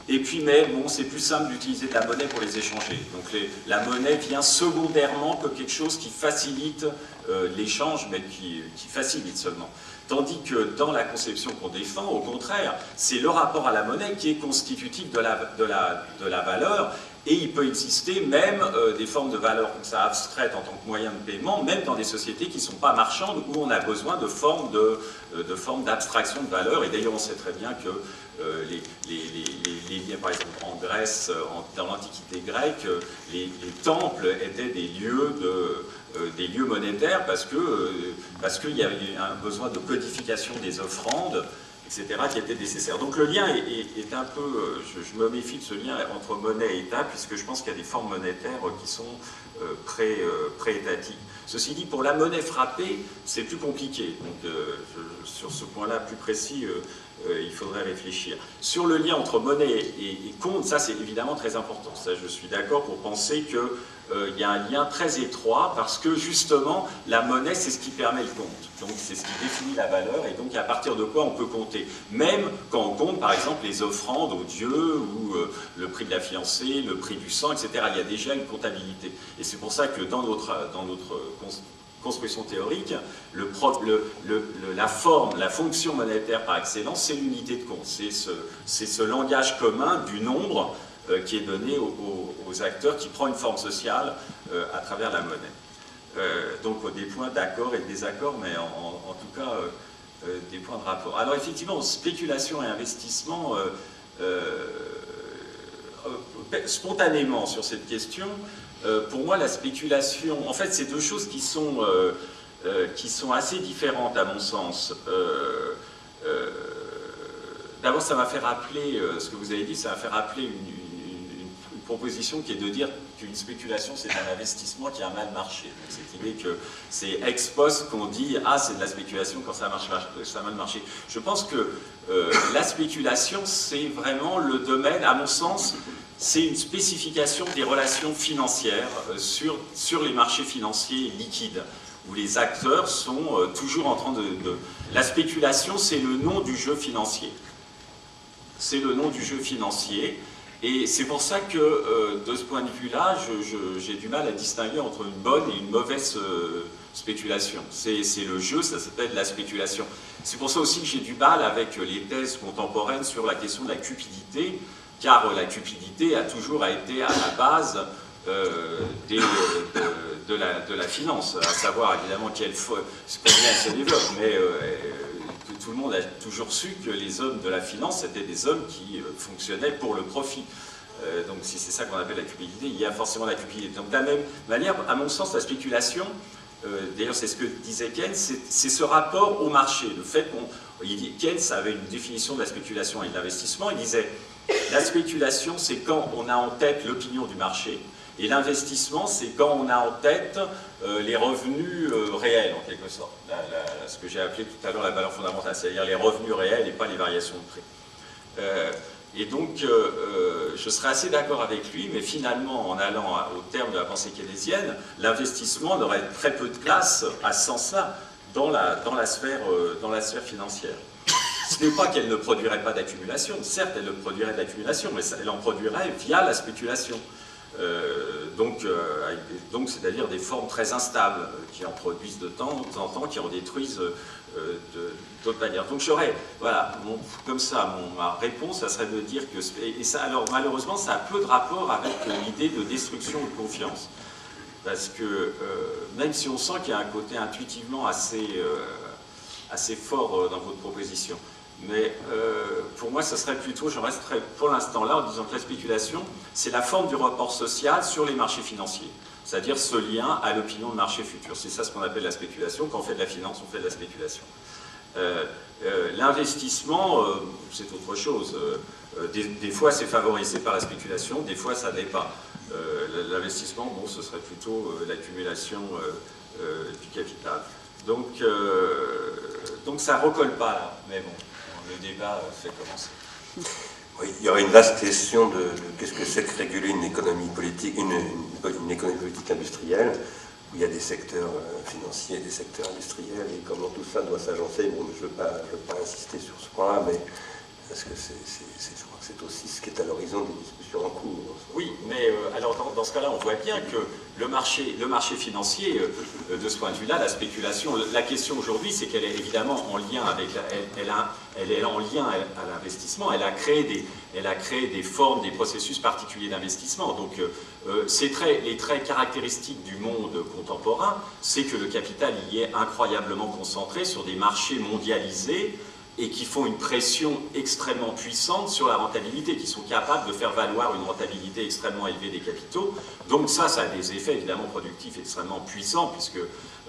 Et puis, mais bon, c'est plus simple d'utiliser de la monnaie pour les échanger. Donc, la monnaie vient secondairement que quelque chose qui facilite euh, l'échange, mais qui, facilite seulement. Tandis que dans la conception qu'on défend, au contraire, c'est le rapport à la monnaie qui est constitutif de la, de de la valeur et il peut exister même euh, des formes de valeur comme ça abstraites en tant que moyen de paiement, même dans des sociétés qui ne sont pas marchandes, où on a besoin de formes de, euh, de formes d'abstraction de valeur. Et d'ailleurs, on sait très bien que euh, les, les, par exemple en Grèce, dans l'Antiquité grecque, les, temples étaient des lieux de des lieux monétaires parce que parce qu'il y avait un besoin de codification des offrandes etc., qui était nécessaire. Donc le lien est, un peu, euh, je, me méfie de ce lien entre monnaie et État, puisque je pense qu'il y a des formes monétaires qui sont euh, euh, pré-étatiques. Ceci dit, pour la monnaie frappée, c'est plus compliqué. Donc sur ce point-là plus précis, il faudrait réfléchir. Sur le lien entre monnaie et, compte, ça c'est évidemment très important. Ça, je suis d'accord pour penser que euh, y a un lien très étroit parce que justement, la monnaie, c'est ce qui permet le compte. Donc, c'est ce qui définit la valeur et donc à partir de quoi on peut compter. Même quand on compte, par exemple, les offrandes aux dieux ou euh, le prix de la fiancée, le prix du sang, etc. Il y a déjà une comptabilité. Et c'est pour ça que dans notre, dans notre construction théorique, la forme, la fonction monétaire par excellence, c'est l'unité de compte. C'est ce, langage commun du nombre euh, qui est donné aux, acteurs, qui prend une forme sociale euh, à travers la monnaie. Euh, donc des points d'accord et de désaccord, mais en, tout cas des points de rapport. Alors effectivement, spéculation et investissement, spontanément sur cette question, pour moi la spéculation, en fait c'est deux choses qui sont, qui sont assez différentes à mon sens. D'abord, ça m'a fait rappeler, ce que vous avez dit, ça m'a fait rappeler une, proposition qui est de dire qu'une spéculation, c'est un investissement qui a mal marché. cette idée que c'est ex post qu'on dit « Ah, c'est de la spéculation quand ça, marche, ça a mal marché ». Je pense que euh, la spéculation, c'est vraiment le domaine, à mon sens, c'est une spécification des relations financières euh, sur, sur les marchés financiers liquides, où les acteurs sont euh, toujours en train de... La spéculation, c'est le nom du jeu financier. C'est le nom du jeu financier. Et c'est pour ça que, euh, de ce point de vue-là, j'ai du mal à distinguer entre une bonne et une mauvaise spéculation. C'est le jeu, ça s'appelle la spéculation. C'est pour ça aussi que j'ai du mal avec les thèses contemporaines sur la question de la cupidité, car la cupidité a toujours été à la base euh, de, la, finance, à savoir évidemment quelle elle se développe, mais tout le monde a toujours su que les hommes de la finance, c'était des hommes qui euh, fonctionnaient pour le profit. Euh, donc si c'est ça qu'on appelle la cupidité, il y a forcément la cupidité. Donc de la même manière, à mon sens, la spéculation, euh, d'ailleurs c'est ce que disait Keynes, c'est ce rapport au marché. Le fait qu'on... Keynes avait une définition de la spéculation et de l'investissement, il disait la spéculation c'est quand on a en tête l'opinion du marché, et l'investissement, c'est quand on a en tête euh, les revenus euh, réels, en quelque sorte. ce que j'ai appelé tout à l'heure la valeur fondamentale, c'est-à-dire les revenus réels et pas les variations de prix. Euh, et donc, je serais assez d'accord avec lui, mais finalement, en allant au terme de la pensée keynésienne, l'investissement n'aurait très peu de place à ce sens-là dans la, dans, la sphère, dans la sphère financière. Ce n'est pas qu'elle ne produirait pas d'accumulation, certes, elle produirait de l'accumulation, mais elle en produirait via la spéculation. Euh, donc, euh, donc c'est-à-dire des formes très instables euh, qui en produisent de temps en temps, qui en détruisent d'autres manières. Donc j'aurais, voilà, comme ça, ma réponse, ça serait de dire que, et ça, alors malheureusement, ça a peu de rapport avec l'idée de destruction de confiance. Parce que même si on sent qu'il y a un côté intuitivement assez, assez fort dans votre proposition, mais euh, pour moi, ce serait plutôt, je resterai pour l'instant là en disant que la spéculation, c'est la forme du rapport social sur les marchés financiers. C'est-à-dire ce lien à l'opinion de marché futur. C'est ça ce qu'on appelle la spéculation. Quand on fait de la finance, on fait de la spéculation. Euh, euh, l'investissement, c'est autre chose. Des, fois, c'est favorisé par la spéculation, des fois, ça n'est pas. L'investissement, bon, ce serait plutôt l'accumulation du capital. Donc, donc ça ne recolle pas là, mais bon le débat fait commencer.
Oui, il y aurait une vaste question de, qu'est-ce que c'est que réguler une économie politique, une, économie politique industrielle, où il y a des secteurs euh, financiers des secteurs industriels, et comment tout ça doit s'agencer. Bon, je ne veux, veux, pas insister sur ce point-là, mais parce que je crois que c'est aussi ce qui est à l'horizon des discussions en cours.
Oui, mais euh, alors dans, ce cas-là, on voit bien que le marché, le marché financier, euh, de ce point de vue-là, la spéculation, la question aujourd'hui, c'est qu'elle est évidemment en lien avec, elle, elle, est en lien à l'investissement. Elle a créé des, elle a créé des formes, des processus particuliers d'investissement. Donc, euh, les traits caractéristiques du monde contemporain, c'est que le capital y est incroyablement concentré sur des marchés mondialisés et qui font une pression extrêmement puissante sur la rentabilité, qui sont capables de faire valoir une rentabilité extrêmement élevée des capitaux. Donc ça, ça a des effets évidemment productifs extrêmement puissants, puisque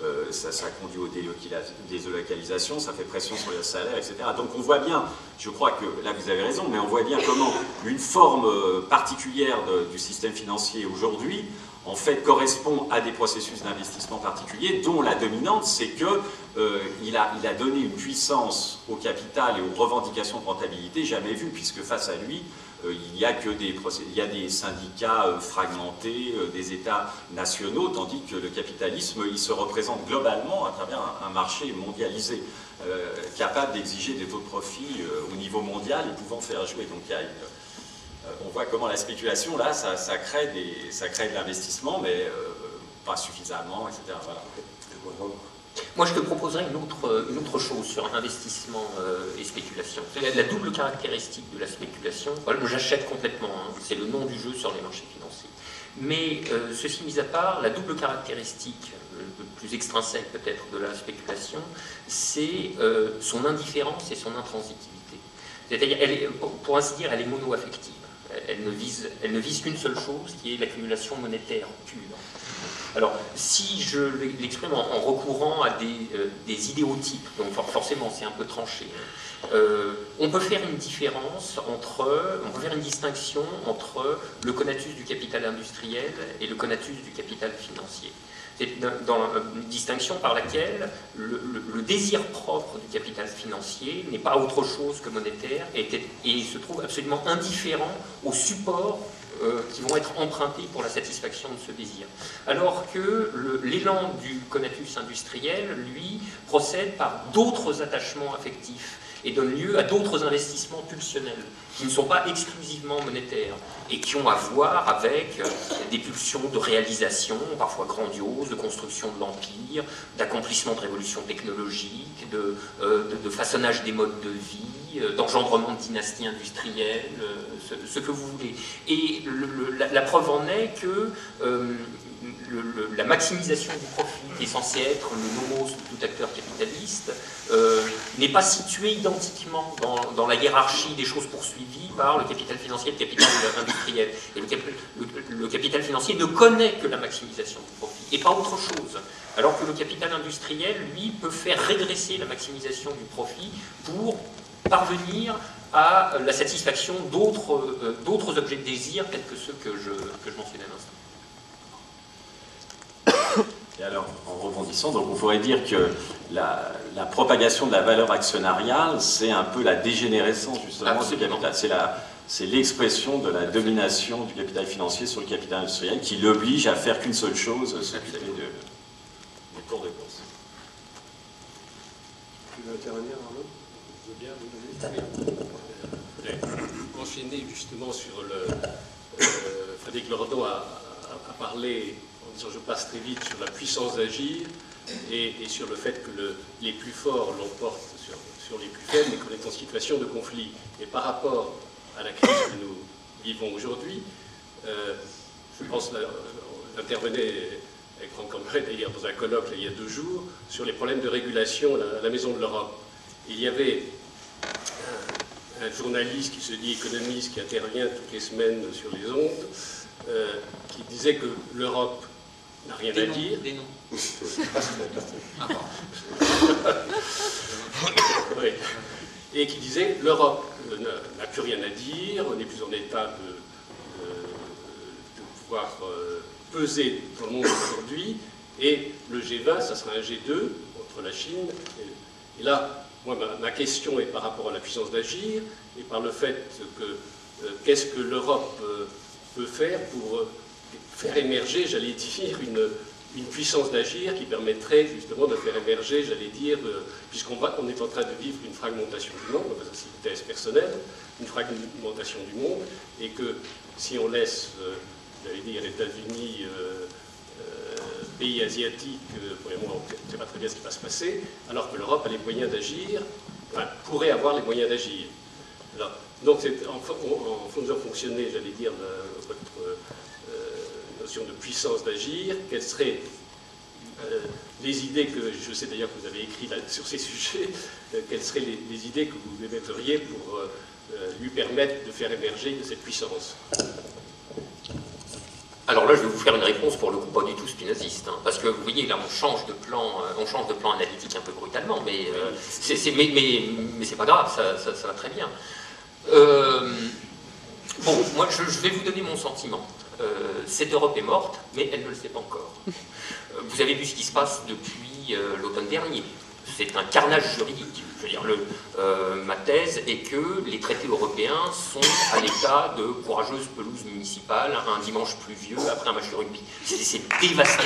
euh, ça, ça, conduit aux délocalisations, ça fait pression sur les salaires, etc. Donc on voit bien, je crois que là vous avez raison, mais on voit bien comment une forme euh, particulière du système financier aujourd'hui en fait correspond à des processus d'investissement particuliers dont la dominante c'est qu'il euh, a, il a donné une puissance au capital et aux revendications de rentabilité jamais vue puisque face à lui il n'y a que des, y syndicats fragmentés, des États nationaux, tandis que le capitalisme, il se représente globalement à travers un, marché mondialisé, capable d'exiger des taux de profit au niveau mondial et pouvant faire jouer. Donc il y a on voit comment la spéculation, là, ça, crée, des, ça crée de l'investissement, mais pas suffisamment, etc.
Moi, je te proposerais une autre, une autre chose sur investissement euh, et spéculation. La, double caractéristique de la spéculation, voilà, j'achète complètement, hein, c'est le nom du jeu sur les marchés financiers. Mais euh, ceci mis à part, la double caractéristique, euh, plus extrinsèque peut-être de la spéculation, c'est son indifférence et son intransitivité. C'est-à-dire, pour ainsi dire, elle est mono-affective. Elle ne vise, elle ne vise qu'une seule chose, qui est l'accumulation monétaire pure. Alors, si je l'exprime en, recourant à des, euh, idéotypes, donc forcément c'est un peu tranché, euh, on peut faire une différence entre, on peut faire une distinction entre le conatus du capital industriel et le conatus du capital financier. C'est dans, une distinction par laquelle le, désir propre du capital financier n'est pas autre chose que monétaire et, et se trouve absolument indifférent au support euh, qui vont être empruntés pour la satisfaction de ce désir. Alors que l'élan du conatus industriel, lui, procède par d'autres attachements affectifs et donne lieu à d'autres investissements pulsionnels qui ne sont pas exclusivement monétaires et qui ont à voir avec euh, des pulsions de réalisation, parfois grandioses, de construction de l'empire, d'accomplissement de révolutions technologiques, de, euh, façonnage des modes de vie, euh, d'engendrement de dynasties industrielles, ce, que vous voulez. Et la, preuve en est que la maximisation du profit, qui est censé être le nomos de tout acteur capitaliste, n'est pas située identiquement dans, dans, la hiérarchie des choses poursuivies par le capital financier et le capital industriel. Et le, capital financier ne connaît que la maximisation du profit, et pas autre chose. Alors que le capital industriel, lui, peut faire régresser la maximisation du profit pour parvenir à la satisfaction d'autres euh, objets de désir, tels que ceux que je, que je mentionnais à l'instant.
Et alors, en rebondissant, donc on pourrait dire que la, propagation de la valeur actionnariale, c'est un peu la dégénérescence justement du capital. C'est c'est l'expression de la domination du capital financier sur le capital industriel qui l'oblige à faire qu'une seule chose, s'occuper de, des cours de bourse.
Tu veux intervenir, Arnaud? Je veux bien vous donner. enchaîner justement sur le. Euh, Frédéric Lordon a, a parlé je passe très vite sur la puissance d'agir et, sur le fait que les plus forts l'emportent sur, les plus faibles et qu'on est en situation de conflit. Et par rapport à la crise que nous vivons aujourd'hui, euh, je pense j'intervenais avec Franck Cambrai d'ailleurs dans un colloque il y a deux jours sur les problèmes de régulation à la, Maison de l'Europe. Il y avait un, journaliste qui se dit économiste, qui intervient toutes les semaines sur les ondes, euh, qui disait que l'Europe n'a rien à dire.
Des noms.
oui. Et qui disait l'Europe n'a plus rien à dire, on n'est plus en état de, pouvoir euh, peser dans le monde aujourd'hui, et le G20, ça sera un G2 entre la Chine. Et, là, moi, ma, question est par rapport à la puissance d'agir et par le fait que euh, qu'est-ce que l'Europe euh, peut faire pour faire émerger, j'allais dire, une, une puissance d'agir qui permettrait justement de faire émerger, j'allais dire, euh, puisqu'on on est en train de vivre une fragmentation du monde, c'est une thèse personnelle, une fragmentation du monde, et que si on laisse, euh, j'allais dire, États-Unis, euh, pays asiatiques, pour les on ne sait pas très bien ce qui va se passer, alors que l'Europe a les moyens d'agir, enfin, pourrait avoir les moyens d'agir. Donc, en, en, faisant fonctionner, j'allais dire, votre de puissance d'agir, quelles seraient euh, les idées que, je sais d'ailleurs que vous avez écrit sur ces sujets, euh, quelles seraient les, idées que vous émetteriez pour euh, lui permettre de faire émerger de cette puissance?
Alors là, je vais vous faire une réponse pour le coup pas du tout spinoziste, hein, parce que vous voyez, là, on change de plan, on change de plan analytique un peu brutalement, mais c'est mais, mais, c'est pas grave, ça, va très bien. Bon, moi, je, vais vous donner mon sentiment. Euh, cette Europe est morte, mais elle ne le sait pas encore. Euh, vous avez vu ce qui se passe depuis euh, l'automne dernier. C'est un carnage juridique. Euh, ma thèse est que les traités européens sont à l'état de courageuse pelouse municipale un dimanche pluvieux après un match de rugby. C'est dévasté.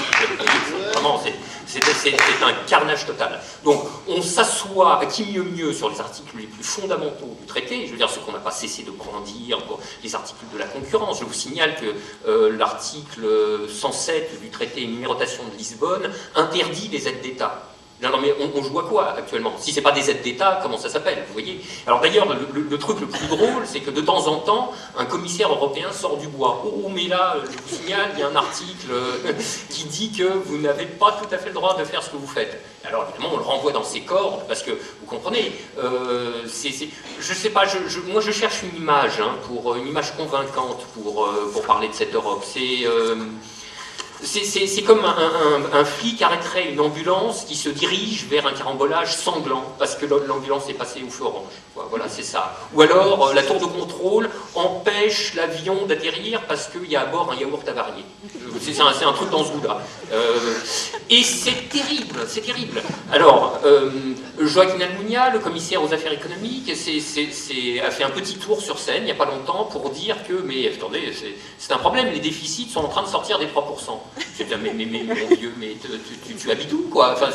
Vraiment, c'est un carnage total. Donc, on s'assoit, à qui mieux mieux, sur les articles les plus fondamentaux du traité, je veux dire, ce qu'on n'a pas cessé de brandir, les articles de la concurrence. Je vous signale que euh, l'article 107 du traité numérotation de Lisbonne interdit les aides d'État. Non, mais on, joue à quoi actuellement? Si c'est pas des aides d'État, comment ça s'appelle Vous voyez? Alors d'ailleurs, le, truc le plus drôle, c'est que de temps en temps, un commissaire européen sort du bois. Oh, mais là, je vous signale, il y a un article euh, qui dit que vous n'avez pas tout à fait le droit de faire ce que vous faites. Alors évidemment, on le renvoie dans ses cordes, parce que, vous comprenez, euh, je sais pas, moi je cherche une image, hein, une image convaincante pour, euh, pour parler de cette Europe. C'est... C'est comme un, flic arrêterait une ambulance qui se dirige vers un carambolage sanglant parce que l'ambulance est passée au feu orange. Voilà, c'est ça. Ou alors euh, la tour de contrôle empêche l'avion d'atterrir parce qu'il y a à bord un yaourt avarié. C'est un, truc dans ce goût-là. Euh, et c'est terrible, c'est terrible. Alors, euh, Joaquin Almunia, le commissaire aux affaires économiques, a fait un petit tour sur scène il n'y a pas longtemps pour dire que, mais attendez, c'est un problème, les déficits sont en train de sortir des 3%. J'ai dit, mais, mais, mais, Dieu, mais tu, habites où, quoi? Enfin,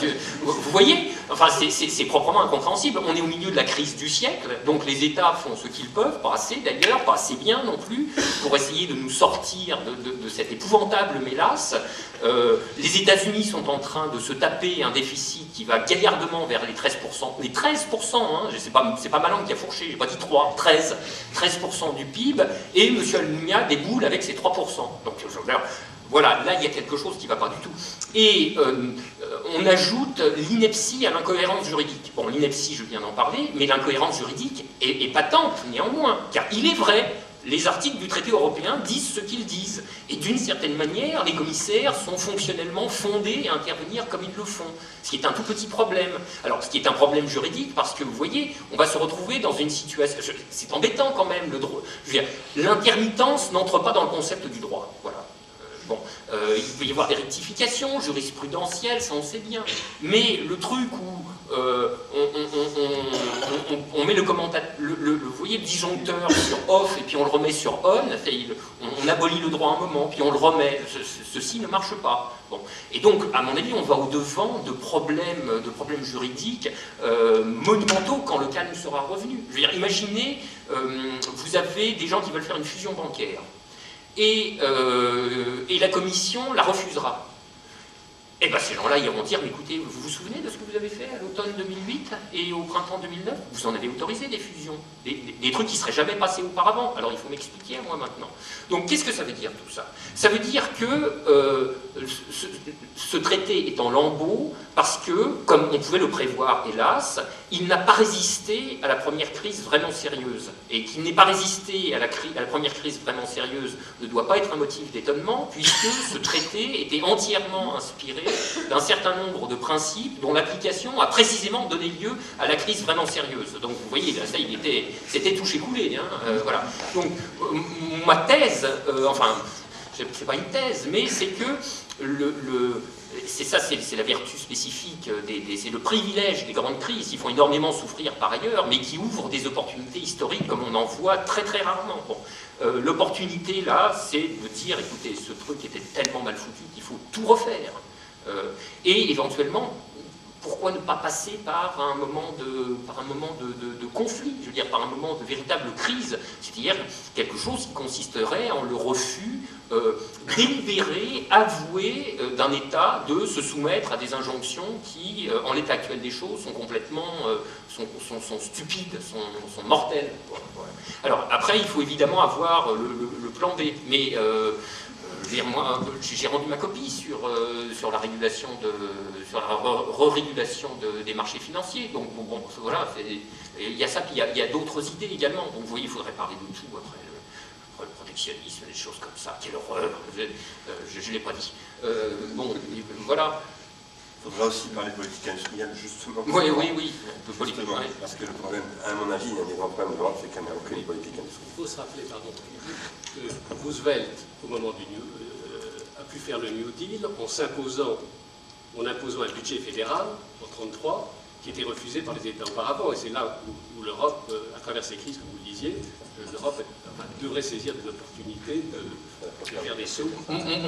Vous voyez? Enfin, c'est proprement incompréhensible. On est au milieu de la crise du siècle, donc les États font ce qu'ils peuvent, pas assez d'ailleurs, pas assez bien non plus, pour essayer de nous sortir de, cette épouvantable mélasse. Euh, les États-Unis sont en train de se taper un déficit qui va gaillardement vers les 13%. Les 13%, hein, c'est pas, pas ma langue qui a fourché, j'ai pas dit 3, 13. 13% du PIB, et M. Almunia déboule avec ses 3%. Donc, je, voilà, là, il y a quelque chose qui ne va pas du tout. Et euh, on ajoute l'ineptie à l'incohérence juridique. Bon, l'ineptie, je viens d'en parler, mais l'incohérence juridique est, patente, néanmoins. Car il est vrai, les articles du traité européen disent ce qu'ils disent. Et d'une certaine manière, les commissaires sont fonctionnellement fondés à intervenir comme ils le font. Ce qui est un tout petit problème. Alors, ce qui est un problème juridique, parce que vous voyez, on va se retrouver dans une situation. C'est embêtant quand même, le droit. L'intermittence n'entre pas dans le concept du droit. Voilà. Bon, euh, il peut y avoir des rectifications jurisprudentielles, ça on sait bien. Mais le truc où euh, on, met le commentateur, le, disjoncteur sur off et puis on le remet sur on, on, abolit le droit un moment, puis on le remet. ceci ne marche pas. Et donc, à mon avis, on va au-devant de problèmes, de problèmes juridiques euh, monumentaux quand le calme sera revenu. Imaginez, vous avez des gens qui veulent faire une fusion bancaire euh, et, la commission la refusera. Et eh bien ces gens-là iront dire, mais écoutez, vous vous souvenez de ce que vous avez fait à l'automne 2008 et au printemps 2009 Vous en avez autorisé des fusions, des, trucs qui ne seraient jamais passés auparavant. Alors il faut m'expliquer moi maintenant. Donc qu'est-ce que ça veut dire tout ça? Ça veut dire que euh, ce, traité est en lambeaux parce que, comme on pouvait le prévoir, hélas, il n'a pas résisté à la première crise vraiment sérieuse. Et qu'il n'ait pas résisté à la, première crise vraiment sérieuse ne doit pas être un motif d'étonnement, puisque ce traité était entièrement inspiré d'un certain nombre de principes dont l'application a précisément donné lieu à la crise vraiment sérieuse. Donc vous voyez, là, ça, il était, c'était touché coulé. Hein, euh, voilà. Donc euh, ma thèse, euh, enfin, c'est pas une thèse, mais c'est que le, c'est ça, c'est la vertu spécifique, des, c'est le privilège des grandes crises qui font énormément souffrir par ailleurs, mais qui ouvrent des opportunités historiques comme on en voit très très rarement. Bon. L'opportunité là, c'est de dire, écoutez, ce truc était tellement mal foutu qu'il faut tout refaire. Euh, et éventuellement, pourquoi ne pas passer par un moment de, par un moment de, conflit, je veux dire par un moment de véritable crise, c'est-à-dire quelque chose qui consisterait en le refus euh, délibéré, avoué euh, d'un État de se soumettre à des injonctions qui, en l'état actuel des choses, sont complètement sont, sont, stupides, sont, mortelles. Alors après, il faut évidemment avoir le, plan B, mais j'ai rendu ma copie sur, euh, sur la régulation de, sur la re-régulation des marchés financiers. Donc bon, voilà, il y a ça, puis il y a, d'autres idées également. Donc vous voyez, il faudrait parler de tout après le, protectionnisme, des choses comme ça. Quelle horreur Je ne l'ai pas dit. Euh, bon, voilà.
Il faudra aussi parler de politique industrielle, justement.
Oui, oui, oui.
De politique, Parce que le problème, à mon avis, un des grands problèmes de l'Europe, c'est qu'il n'y a aucune politique industrielle.
Il faut se rappeler, pardon, que Roosevelt, au moment du New, euh, a pu faire le New Deal en s'imposant, en imposant un budget fédéral en 1933 qui était refusée par les États auparavant. Et c'est là où, l'Europe, à travers ces crises, comme vous le disiez, l'Europe devrait saisir des opportunités de.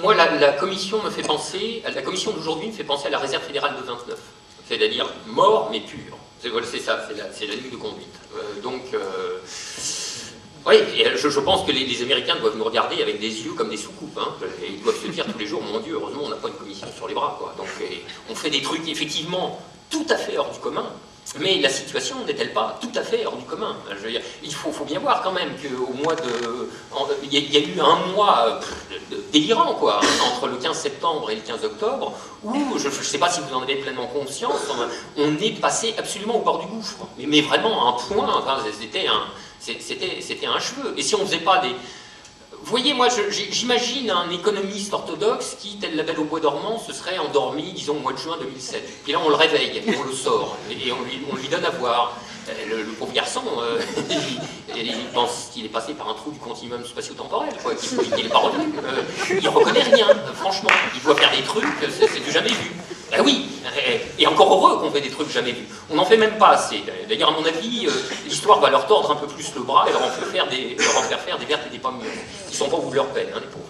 Moi, la, commission me fait penser, la commission d'aujourd'hui me fait penser à la réserve fédérale de 29, c'est-à-dire mort mais pur. C'est ça, c'est la, ligne de conduite. donc, oui, et je, pense que les, Américains doivent nous regarder avec des yeux comme des soucoupes. Hein, et ils doivent se dire tous les jours, mon Dieu, heureusement, on n'a pas une commission sur les bras. Quoi. Donc, on fait des trucs effectivement tout à fait hors du commun. Mais la situation n'est-elle pas tout à fait hors du commun? Il faut, bien voir quand même qu'au mois de... Il y, a eu un mois délirant, quoi, entre le 15 septembre et le 15 octobre, où, je ne sais pas si vous en avez pleinement conscience, on est passé absolument au bord du gouffre. Mais, vraiment à un point, c'était un, c'était un cheveu. Et si on ne faisait pas des, voyez, moi, j'imagine un économiste orthodoxe qui, tel la belle au bois dormant, se serait endormi, disons, au mois de juin 2007. Puis là, on le réveille, on le sort, et on lui, on lui donne à voir. Euh, le, pauvre garçon, euh, il, pense qu'il est passé par un trou du continuum spatio-temporel, qu'il n'est pas. Euh, reconnaît rien, franchement. Il doit faire des trucs, c'est du jamais vu. Ben oui, et encore heureux qu'on fait des trucs jamais vus. On n'en fait même pas assez. D'ailleurs, à mon avis, l'histoire va leur tordre un peu plus le bras et leur en faire, des, leur en faire faire des vertes et des pommes mûres. Ils sont pas au bout de leur peine, hein, les pauvres.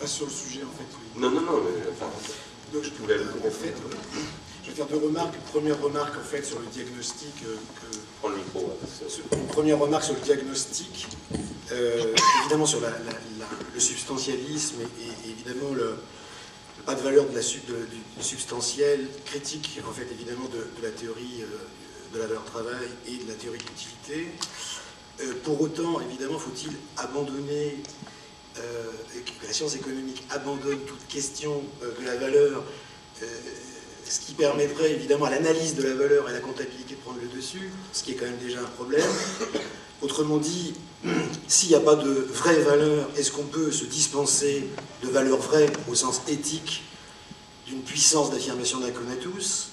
pas sur le sujet en fait.
Non, non, non, mais enfin,
Donc, je, voulais, en fait, je vais faire deux remarques. Première remarque en fait sur le diagnostic. Euh, que,
Le micro.
Première remarque sur le diagnostic, euh, évidemment sur le substantialisme et, évidemment le, pas de valeur de la, du, substantiel, critique en fait évidemment de, la théorie euh, de la valeur travail et de la théorie de l'activité. pour autant, évidemment, faut-il abandonner euh, la science économique abandonne toute question euh, de la valeur, euh, ce qui permettrait évidemment à l'analyse de la valeur et la comptabilité de prendre le dessus, ce qui est quand même déjà un problème. Autrement dit, s'il n'y a pas de vraie valeur, est-ce qu'on peut se dispenser de valeur vraie au sens éthique d'une puissance d'affirmation d'un conatus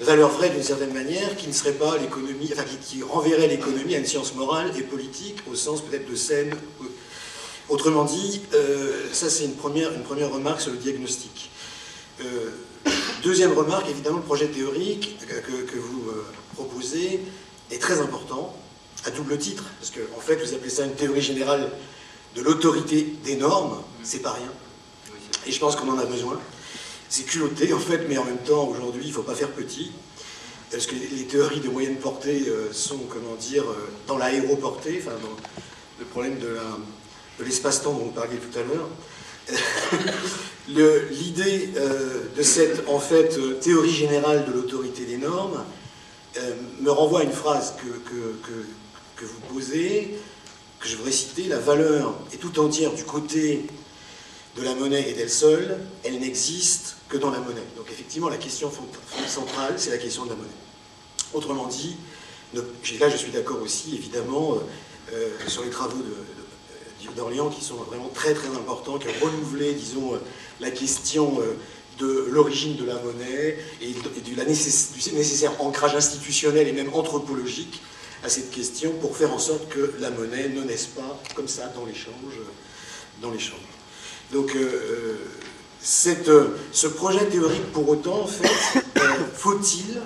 Valeur vraie d'une certaine manière qui ne serait pas l'économie, enfin qui, renverrait l'économie à une science morale et politique au sens peut-être de scène Autrement dit, euh, ça c'est une première, une première remarque sur le diagnostic. Euh, deuxième remarque, évidemment, le projet théorique que, vous euh, proposez est très important, à double titre, parce que en fait, vous appelez ça une théorie générale de l'autorité des normes, c'est pas rien. Et je pense qu'on en a besoin. C'est culotté, en fait, mais en même temps, aujourd'hui, il ne faut pas faire petit, parce que les théories de moyenne portée sont, comment dire, dans l'aéroportée, enfin, dans le problème de l'espace-temps dont vous parliez tout à l'heure. L'idée euh, de cette en fait théorie générale de l'autorité des normes euh, me renvoie à une phrase que, vous posez, que je voudrais citer, la valeur est tout entière du côté de la monnaie et d'elle seule, elle n'existe que dans la monnaie. Donc effectivement, la question centrale, c'est la question de la monnaie. Autrement dit, là je suis d'accord aussi, évidemment, euh, sur les travaux de, d'Orléans qui sont vraiment très très importants, qui ont renouvelé, disons, euh, la question euh, de l'origine de la monnaie et du, nécessaire ancrage institutionnel et même anthropologique à cette question pour faire en sorte que la monnaie ne naisse pas comme ça dans l'échange. Dans l'échange. Donc, euh, cette, ce projet théorique, pour autant, en fait, faut-il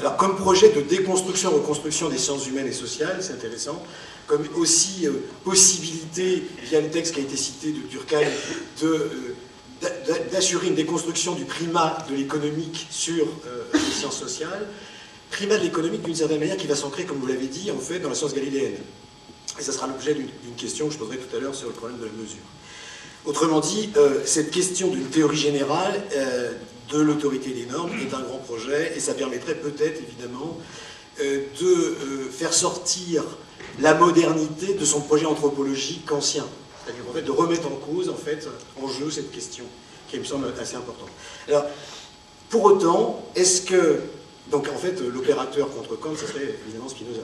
alors, comme projet de déconstruction, reconstruction des sciences humaines et sociales, c'est intéressant, comme aussi euh, possibilité, via le texte qui a été cité de Durkheim, euh, d'assurer une déconstruction du primat de l'économique sur euh, les sciences sociales, primat de l'économique d'une certaine manière qui va s'ancrer, comme vous l'avez dit, en fait, dans la science galiléenne. Et ça sera l'objet d'une question que je poserai tout à l'heure sur le problème de la mesure. Autrement dit, cette question d'une théorie générale de l'autorité des normes est un grand projet et ça permettrait peut-être, évidemment, de faire sortir la modernité de son projet anthropologique ancien. C'est-à-dire de remettre en cause, en fait, en jeu cette question, qui me semble assez importante. Alors, pour autant, est-ce que. Donc en fait, l'opérateur contre Kant, ce serait évidemment Spinoza.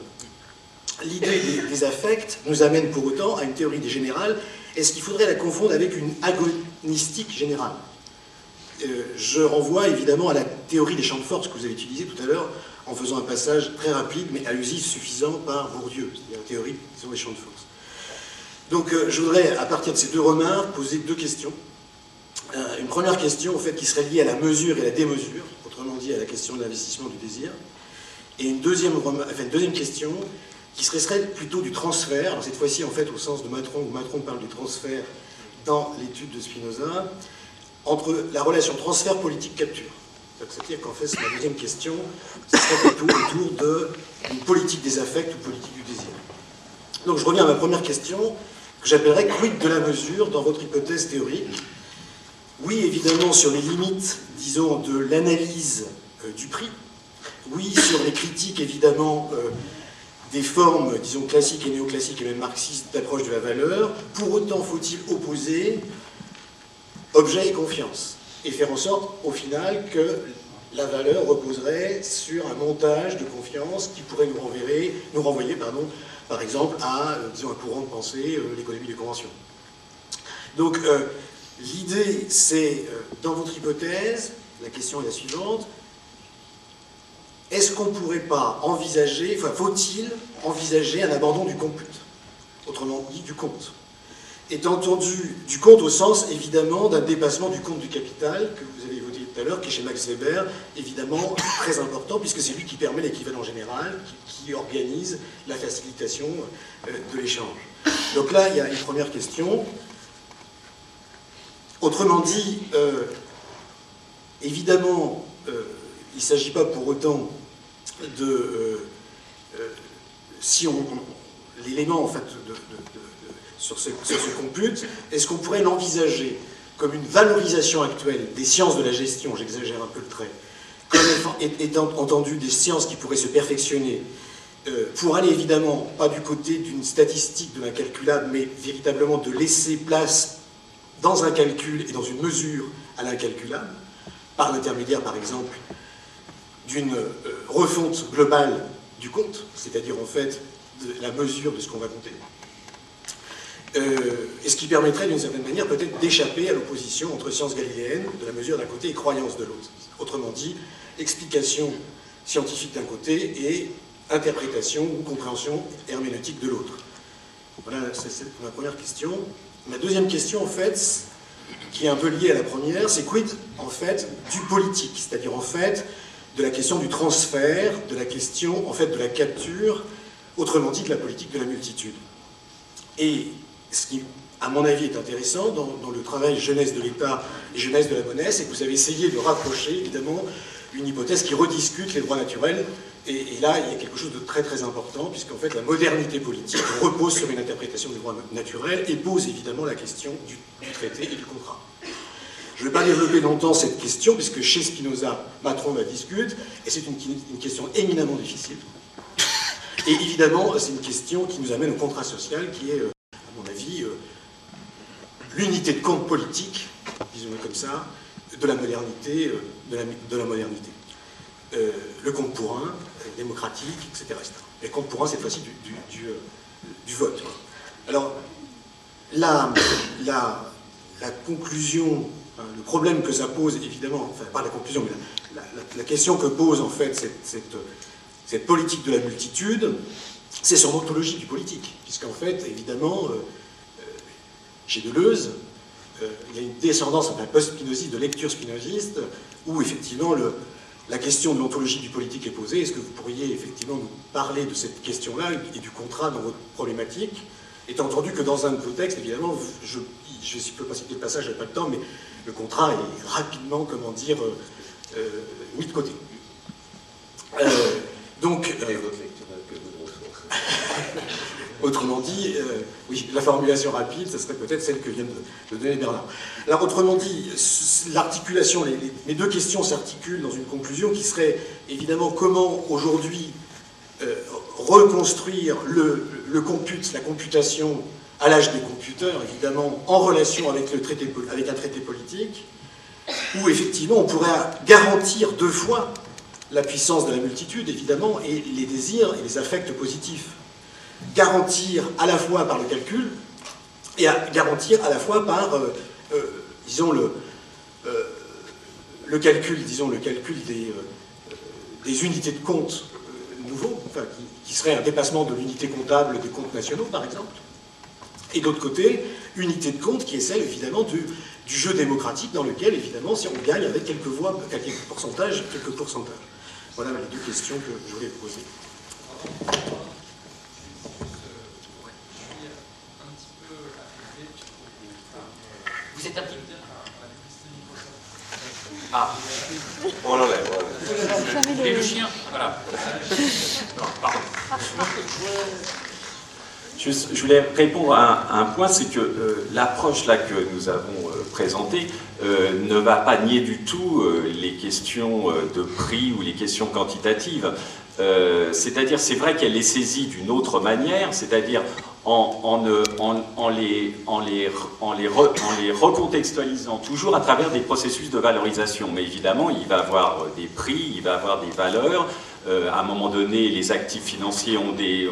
L'idée des, affects nous amène pour autant à une théorie des générales. Est-ce qu'il faudrait la confondre avec une agonistique générale? Euh, Je renvoie évidemment à la théorie des champs de force que vous avez utilisée tout à l'heure, en faisant un passage très rapide mais allusif suffisant par Bourdieu, c'est-à-dire la théorie sur les champs de force. Donc je voudrais, à partir de ces deux remarques, poser deux questions. une première question, en fait, qui serait liée à la mesure et la démesure, autrement dit à la question de l'investissement du désir. Et une deuxième, question qui serait plutôt du transfert, cette fois-ci en fait au sens de Matron, où Matron parle du transfert dans l'étude de Spinoza, entre la relation transfert politique-capture. C'est-à-dire qu'en fait, c'est la deuxième question, ce serait plutôt autour d'une politique des affects ou politique du désir. Donc je reviens à ma première question, que j'appellerais quid de la mesure dans votre hypothèse théorique? Oui, évidemment, sur les limites, disons, de l'analyse euh, du prix. Oui, sur les critiques, évidemment, euh, des formes, disons, classiques et néoclassiques et même marxistes d'approche de la valeur. Pour autant, faut-il opposer objet et confiance? Et faire en sorte, au final, que la valeur reposerait sur un montage de confiance qui pourrait nous, renverrer, nous renvoyer, pardon, par exemple, à euh, disons, un courant de pensée, euh, l'économie des conventions. Donc, euh, l'idée, c'est, dans votre hypothèse, la question est la suivante, est-ce qu'on ne pourrait pas envisager, enfin, faut-il envisager un abandon du compute Autrement dit, du compte? Étant entendu du compte au sens, évidemment, d'un dépassement du compte du capital, que vous avez évoqué tout à l'heure, qui est chez Max Weber, évidemment, très important, puisque c'est lui qui permet l'équivalent général, qui, organise la facilitation euh, de l'échange. Donc là, il y a une première question. Autrement dit, euh, évidemment, euh, il ne s'agit pas pour autant de, si on, l'élément en fait sur, ce, compute, est-ce qu'on pourrait l'envisager comme une valorisation actuelle des sciences de la gestion, j'exagère un peu le trait, comme étant entendu des sciences qui pourraient se perfectionner euh, pour aller évidemment pas du côté d'une statistique de l'incalculable, mais véritablement de laisser place dans un calcul et dans une mesure à l'incalculable, par l'intermédiaire par exemple d'une euh, refonte globale du compte, c'est-à-dire en fait de la mesure de ce qu'on va compter. Euh, et ce qui permettrait d'une certaine manière peut-être d'échapper à l'opposition entre science galiléenne de la mesure d'un côté et croyance de l'autre. Autrement dit, explication scientifique d'un côté et interprétation ou compréhension herméneutique de l'autre. Voilà, c'est ma première question. Ma deuxième question, en fait, qui est un peu liée à la première, c'est quid, en fait, du politique? C'est-à-dire, en fait, de la question du transfert, de la question en fait de la capture, autrement dit de la politique de la multitude. Et ce qui, à mon avis, est intéressant dans, le travail jeunesse de l'État et jeunesse de la monnaie, c'est que vous avez essayé de rapprocher évidemment une hypothèse qui rediscute les droits naturels. Et, là, il y a quelque chose de très très important, puisqu'en fait la modernité politique repose sur une interprétation des droits naturels et pose évidemment la question du traité et du contrat. Je ne vais pas développer longtemps cette question, puisque chez Spinoza, Matron la discute, et c'est une, question éminemment difficile. Et évidemment, c'est une question qui nous amène au contrat social, qui est, euh, à mon avis, euh, l'unité de compte politique, disons-le comme ça, de la modernité. Euh, de, la, modernité. le compte pour un, démocratique, etc. Et compte pour un, cette fois-ci, du, vote. Alors, la, conclusion le problème que ça pose, évidemment, enfin pas la conclusion, mais la, question que pose en fait cette, politique de la multitude, c'est son ontologie du politique. Puisqu'en fait, évidemment, euh, euh, chez Deleuze, euh, il y a une descendance un post-spinoziste, de lecture spinoziste, où effectivement la question de l'ontologie du politique est posée. Est-ce que vous pourriez effectivement nous parler de cette question-là et du contrat dans votre problématique? Étant entendu que dans un de vos textes, évidemment, je ne peux pas citer le passage, je n'ai pas le temps, mais le contrat est rapidement, comment dire, euh, euh, mis de côté. Euh, donc, autrement dit, oui, la formulation rapide, ce serait peut-être celle que vient de, donner Bernard. Alors, autrement dit, l'articulation, les, deux questions s'articulent dans une conclusion qui serait évidemment comment aujourd'hui reconstruire le, le compute, la computation à l'âge des computeurs, évidemment, en relation avec, le traité, avec un traité politique, où effectivement on pourrait garantir deux fois la puissance de la multitude, évidemment, et les désirs et les affects positifs. Garantir à la fois par le calcul, et à garantir à la fois par, euh, euh, disons, le, euh, le calcul, disons, le calcul des, des unités de compte nouveaux, enfin, qui, serait un dépassement de l'unité comptable des comptes nationaux, par exemple, Et d'autre côté, unité de compte qui est celle évidemment du, du jeu démocratique dans lequel évidemment si on gagne avec quelques voix, quelques pourcentages, quelques pourcentages. Voilà les deux questions que je voulais poser.
Vous êtes un petit
Ah, on l'enlève. l'enlève.
Et le chien, voilà. Non, pardon.
Je, je voulais répondre à un, à un point, c'est que euh, l'approche là que nous avons euh, présentée euh, ne va pas nier du tout euh, les questions euh, de prix ou les questions quantitatives. Euh, c'est-à-dire, c'est vrai qu'elle les saisit d'une autre manière, c'est-à-dire en, les, recontextualisant toujours à travers des processus de valorisation. Mais évidemment, il va avoir des prix, il va avoir des valeurs. Euh, à un moment donné, les actifs financiers ont des,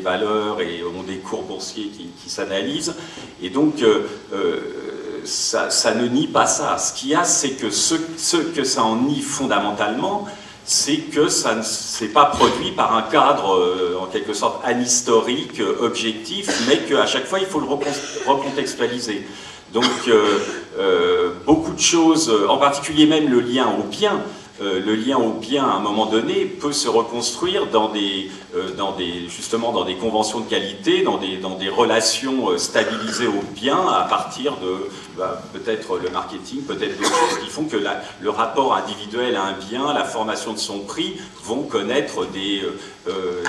valeurs et ont des cours boursiers qui, s'analysent. Et donc, euh, euh, ça, ne nie pas ça. Ce qu'il y a, c'est que ce que ça en nie fondamentalement, c'est que ça ne s'est pas produit par un cadre, euh, en quelque sorte, anhistorique, euh, objectif, mais qu'à chaque fois, il faut le recon- recontextualiser. Donc, euh, beaucoup de choses, en particulier même le lien au bien, euh, le lien au bien, à un moment donné, peut se reconstruire dans des, euh, dans des, justement dans des conventions de qualité, dans des, relations euh, stabilisées au bien, à partir de bah, peut-être le marketing, peut-être d'autres choses qui font que le rapport individuel à un bien, la formation de son prix, vont connaître des,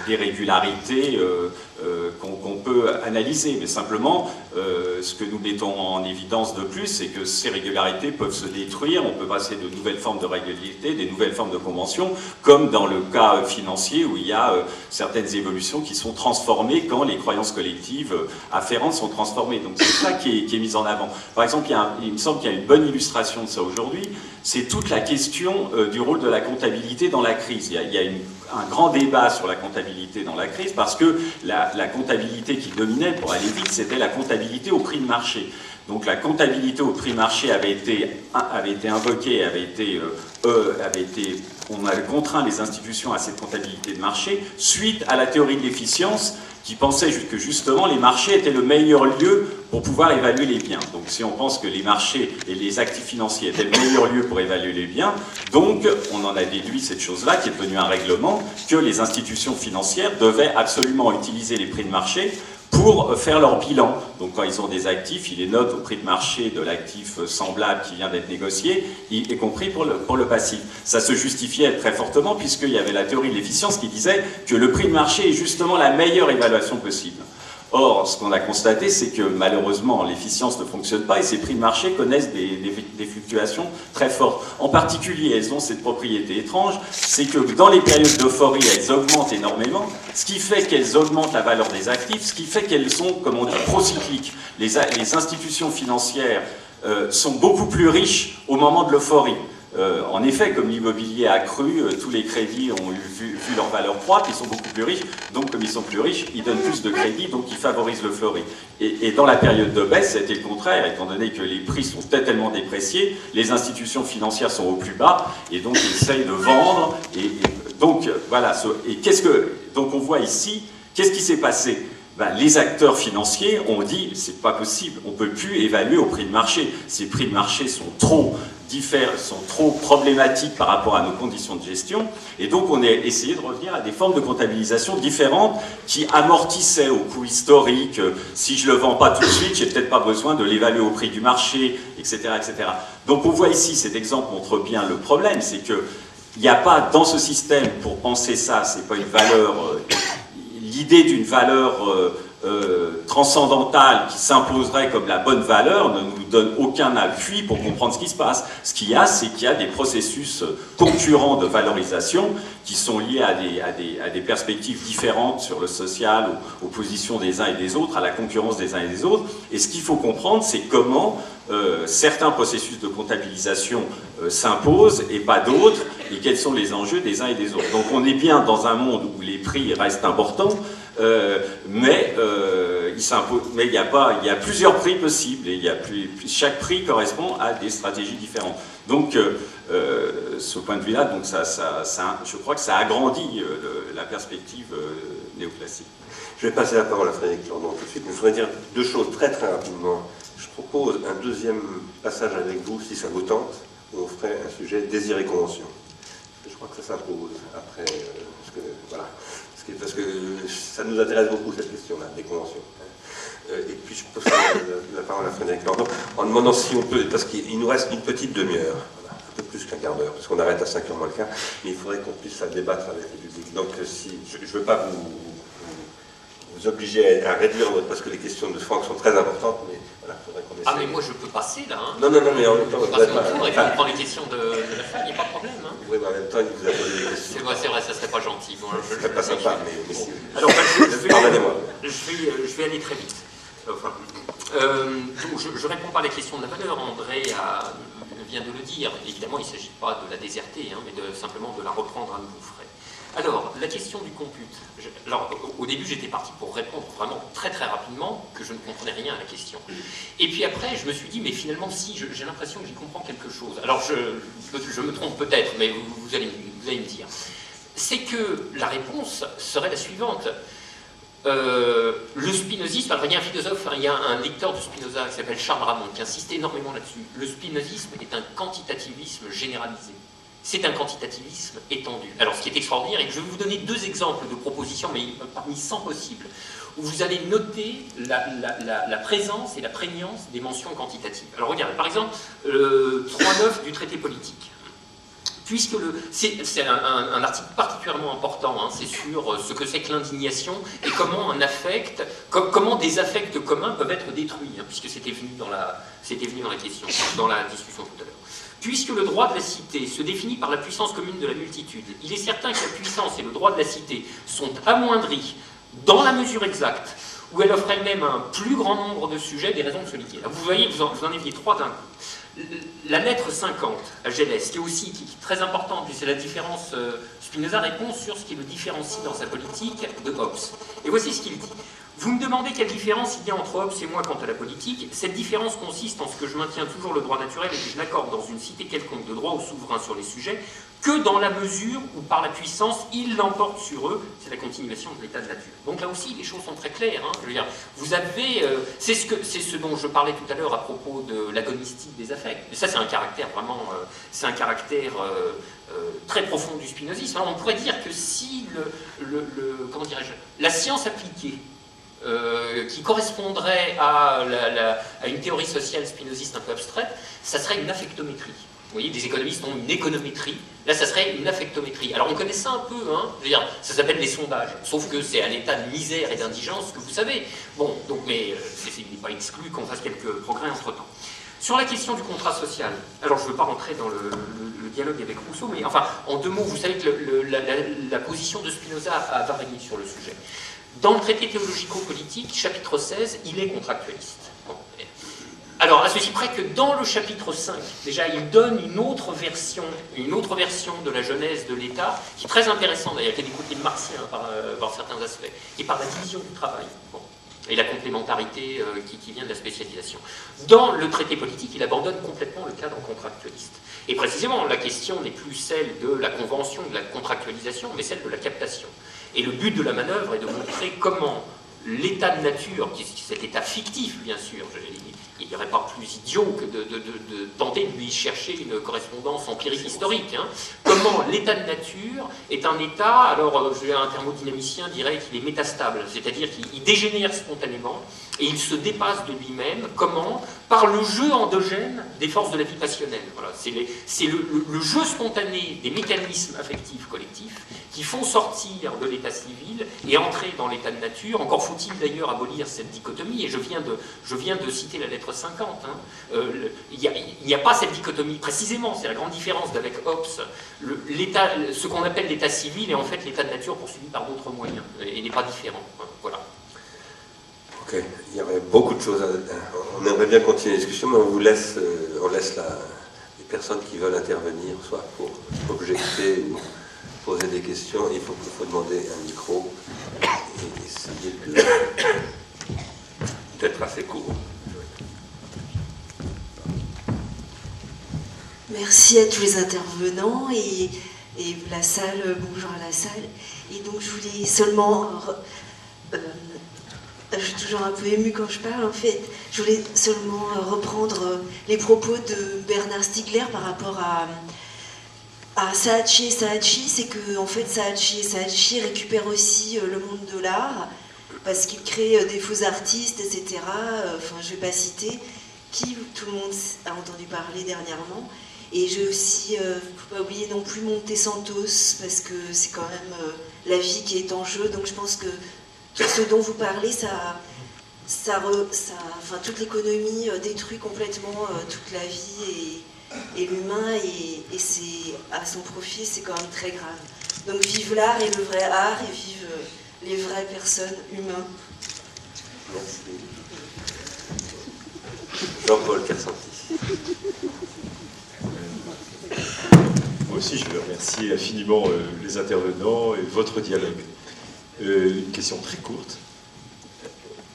des régularités euh, qu'on peut analyser. Mais simplement, euh, ce que nous mettons en évidence de plus, c'est que ces régularités peuvent se détruire, on peut passer de nouvelles formes de régularités, des nouvelles formes de conventions, comme dans le cas financier où il y a euh, certaines évolutions qui sont transformées quand les croyances collectives afférentes sont transformées. Donc c'est ça qui est, mis en avant. Par exemple, il, me semble qu'il y a une bonne illustration de ça aujourd'hui, c'est toute la question du rôle de la comptabilité dans la crise. Il y a une- un grand débat sur la comptabilité dans la crise parce que la, comptabilité qui dominait, pour aller vite, c'était la comptabilité au prix de marché. Donc la comptabilité au prix marché avait été, invoquée, avait été, euh, euh, avait été, on avait contraint les institutions à cette comptabilité de marché suite à la théorie de l'efficience qui pensait que justement les marchés étaient le meilleur lieu pour pouvoir évaluer les biens. Donc si on pense que les marchés et les actifs financiers étaient le meilleur lieu pour évaluer les biens, donc on en a déduit cette chose-là qui est devenue un règlement, que les institutions financières devaient absolument utiliser les prix de marché pour faire leur bilan. Donc quand ils ont des actifs, ils les notent au prix de marché de l'actif semblable qui vient d'être négocié, y y compris pour le, pour le passif. Ça se justifiait très fortement puisqu'il y avait la théorie de l'efficience qui disait que le prix de marché est justement la meilleure évaluation possible. Or, ce qu'on a constaté, c'est que malheureusement, l'efficience ne fonctionne pas et ces prix de marché connaissent des, fluctuations très fortes. En particulier, elles ont cette propriété étrange, c'est que dans les périodes d'euphorie, elles augmentent énormément, ce qui fait qu'elles augmentent la valeur des actifs, ce qui fait qu'elles sont, comme on dit, procycliques. Les, les institutions financières euh, sont beaucoup plus riches au moment de l'euphorie. Euh, en effet, comme l'immobilier a cru, euh, tous les crédits ont vu, leur valeur croître, ils sont beaucoup plus riches, donc comme ils sont plus riches, ils donnent plus de crédits, donc ils favorisent le fleuri. Et, dans la période de baisse, c'était le contraire, étant donné que les prix sont tellement dépréciés, les institutions financières sont au plus bas, et donc ils essayent de vendre, et, donc voilà, que, donc on voit ici, qu'est-ce qui s'est passé? Ben, les acteurs financiers ont dit c'est pas possible, on peut plus évaluer au prix de marché. Ces prix de marché sont trop diffèrent, sont trop problématiques par rapport à nos conditions de gestion, et donc on a essayé de revenir à des formes de comptabilisation différentes qui amortissaient au coût historique. euh, Si je le vends pas tout de suite, j'ai peut-être pas besoin de l'évaluer au prix du marché, etc., etc. Donc on voit ici, cet exemple montre bien le problème, c'est que il n'y a pas dans ce système pour penser ça, c'est pas une valeur. Euh, l'idée d'une valeur euh, transcendantale qui s'imposerait comme la bonne valeur ne nous donne aucun appui pour comprendre ce qui se passe. Ce qu'il y a, c'est qu'il y a des processus euh, concurrents de valorisation qui sont liés à des, perspectives différentes sur le social, aux, positions des uns et des autres, à la concurrence des uns et des autres. Et ce qu'il faut comprendre, c'est comment euh, certains processus de comptabilisation s'imposent et pas d'autres, et quels sont les enjeux des uns et des autres. Donc on est bien dans un monde où les prix restent importants, euh, mais euh, il mais il y a pas, il y a plusieurs prix possibles et il y a chaque prix correspond à des stratégies différentes. Donc, euh, euh, ce point de vue-là, donc ça, ça, je crois que ça agrandit la perspective néoclassique.
Je vais passer la parole à Frédéric Lordon tout de suite, je voudrais dire deux choses très très rapidement. Je propose un deuxième passage avec vous, si ça vous tente, où on ferait un sujet désir et convention. Je crois que ça s'impose après, voilà, parce que, ça nous intéresse beaucoup cette question-là, des conventions. Euh, et puis je pose la, parole à Frédéric Lordon en demandant si on peut, parce qu'il nous reste une petite demi-heure, un peu plus qu'un quart d'heure, parce qu'on arrête à 5h moins le quart, mais il faudrait qu'on puisse débattre avec le public. Donc euh, si, je ne veux pas vous, obliger à, à réduire parce que les questions de Franck sont très importantes, mais faudrait qu'on.
Ah, mais moi je peux passer là. Hein.
Non, non, non, mais en même temps,
Je
vous êtes pas-
tour et puis on prend les questions de, de la fin, il n'y a pas de problème. Hein.
Oui, mais en même temps, il vous a posé des questions.
C'est vrai, c'est vrai, ça serait pas gentil. Bon, je-
Ce serait pas sympa, mais.
Alors, bah, je, je vais,
Pardonnez-moi.
je vais, je vais aller très vite. Enfin, euh, donc je, je réponds pas à la question de la valeur. André a- vient de le dire. Évidemment, il ne s'agit pas de la déserter, hein, mais de, simplement de la reprendre à nouveau. Alors, la question du compute. Alors, au, début, j'étais parti pour répondre vraiment très très rapidement, que je ne comprenais rien à la question. Et puis après, je me suis dit, mais finalement, si, j'ai l'impression que j'y comprends quelque chose. Alors, je, me trompe peut-être, mais vous, allez, me dire. C'est que la réponse serait la suivante. Euh, le spinozisme, alors il y a un philosophe, il y a un lecteur de Spinoza qui s'appelle Charles Ramon qui insiste énormément là-dessus. Le spinozisme est un quantitativisme généralisé. C'est un quantitativisme étendu. Alors ce qui est extraordinaire, et je vais vous donner deux exemples de propositions, mais parmi 100 possibles, où vous allez noter la, présence et la prégnance des mentions quantitatives. Alors regardez, par exemple, euh, 3.9 du traité politique puisque c'est, un, article particulièrement important, hein, c'est sur euh, ce que c'est que l'indignation et comment des affects communs peuvent être détruits, hein, puisque c'était venu venu dans la question, dans la discussion tout à l'heure. Puisque le droit de la cité se définit par la puissance commune de la multitude, il est certain que la puissance et le droit de la cité sont amoindris dans la mesure exacte où elle offre elle-même un plus grand nombre de sujets des raisons de solitude. Vous voyez, vous en, vous en aviez trois d'un coup. La lettre 50 à Gélès, qui est aussi très importante, puis c'est la différence. euh, Spinoza répond sur ce qui le différencie dans sa politique de Hobbes. Et voici ce qu'il dit. Vous me demandez quelle différence il y a entre Hobbes et moi quant à la politique. Cette différence consiste en ce que je maintiens toujours le droit naturel et que je n'accorde dans une cité quelconque de droit aux souverains sur les sujets que dans la mesure où par la puissance il l'emporte sur eux. C'est la continuation de l'état de nature. Donc là aussi les choses sont très claires. hein. Vous avez, euh, c'est ce dont je parlais tout à l'heure à propos de l'agonistique des affects. Ça c'est un caractère vraiment, euh, c'est un caractère euh, très profond du spinozisme. On pourrait dire que si le- comment dirais-je, la science appliquée euh, qui correspondrait à, une théorie sociale spinoziste un peu abstraite, ça serait une affectométrie. Vous voyez, des économistes ont une économétrie, là ça serait une affectométrie. Alors on connaît ça un peu, hein, ça s'appelle les sondages, sauf que c'est à l'état de misère et d'indigence que vous savez. Bon, donc, mais euh, il n'est pas exclu qu'on fasse quelques progrès entre-temps. Sur la question du contrat social, alors je ne veux pas rentrer dans le, dialogue avec Rousseau, mais enfin, en deux mots, vous savez que la- la position de Spinoza a varié sur le sujet. Dans le traité théologico-politique, chapitre 16, il est contractualiste. Alors, à ceci près que dans le chapitre 5, déjà, il donne une autre version, une autre version de la genèse de l'État, qui est très intéressante d'ailleurs, qui a des côtés martiens par, euh, certains aspects, est par la division du travail. Bon. Et la complémentarité euh, qui vient de la spécialisation. Dans le traité politique, il abandonne complètement le cadre contractualiste. Et précisément, la question n'est plus celle de la convention, de la contractualisation, mais celle de la captation. Et le but de la manœuvre est de montrer comment l'état de nature, qui est cet état fictif bien sûr, il n'y aurait pas plus idiot que de, de- de- de tenter de lui chercher une correspondance empirique historique, hein. comment l'état de nature est un état, alors euh, un thermodynamicien dirait qu'il est métastable, c'est-à-dire qu'il il dégénère spontanément et il se dépasse de lui-même, comment? Par le jeu endogène des forces de la vie passionnelle. Voilà, c'est les- c'est le, le- le jeu spontané des mécanismes affectifs collectifs qui font sortir de l'état civil et entrer dans l'état de nature. Encore faut-il d'ailleurs abolir cette dichotomie, et je viens de, je viens de citer la lettre 50. hein. Euh, Il n'y a, pas cette dichotomie précisément, c'est la grande différence d'avec Hobbes. Le- ce qu'on appelle l'état civil est en fait l'état de nature poursuivi par d'autres moyens, et n'est pas différent. Voilà.
Ok, il y aurait beaucoup de choses à... On aimerait bien continuer la discussion, mais on vous laisse, euh, on laisse la- les personnes qui veulent intervenir, soit pour objecter ou poser des questions. Il faut, demander un micro et essayer d'être assez court.
Merci à tous les intervenants et et la salle, bonjour à la salle. Et donc je voulais seulement, euh, je suis toujours un peu émue quand je parle en fait, je voulais seulement reprendre les propos de Bernard Stiegler par rapport à, à Saachi et Saachi, c'est que en fait Saachi et Saachi récupèrent aussi le monde de l'art parce qu'ils créent des faux artistes, etc. Enfin, je ne vais pas citer qui tout le monde a entendu parler dernièrement. Et j'ai aussi, euh, ne faut pas oublier non plus Monte Santos, parce que c'est quand même euh, la vie qui est en jeu. Donc je pense que tout ce dont vous parlez, ça, ça, enfin, toute l'économie euh, détruit complètement toute la vie et l'humain, et, et c'est à son profit, c'est quand même très grave. Donc vive l'art et le vrai art, et vive les vraies personnes humaines.
Merci. Jean-Paul Kersanti.
Moi aussi, je veux remercier infiniment euh, les intervenants et votre dialogue. Euh, une question très courte.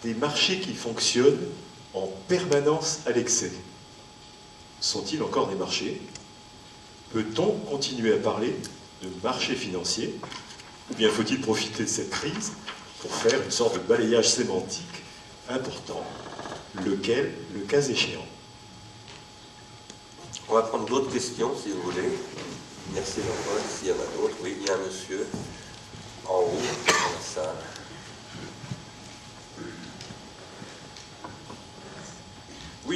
Des marchés qui fonctionnent en permanence à l'excès, sont-ils encore des marchés? Peut-on continuer à parler de marché financier Ou bien faut-il profiter de cette crise pour faire une sorte de balayage sémantique important? Lequel, le cas échéant?
On va prendre d'autres questions, si vous voulez. Merci Jean-Paul. S'il y en a d'autres, oui, il y a un monsieur en haut, dans.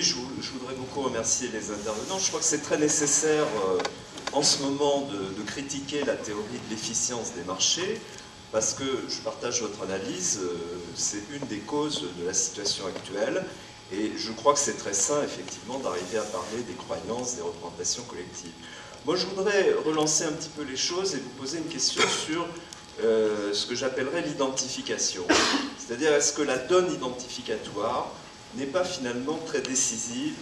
Je, voudrais beaucoup remercier les intervenants. Je crois que c'est très nécessaire euh, en ce moment de, critiquer la théorie de l'efficience des marchés, parce que je partage votre analyse, euh, c'est une des causes de la situation actuelle. Et je crois que c'est très sain, effectivement, d'arriver à parler des croyances, des représentations collectives. Moi, je voudrais relancer un petit peu les choses et vous poser une question sur euh, ce que j'appellerais l'identification. C'est-à-dire, est-ce que la donne identificatoire n'est pas finalement très décisive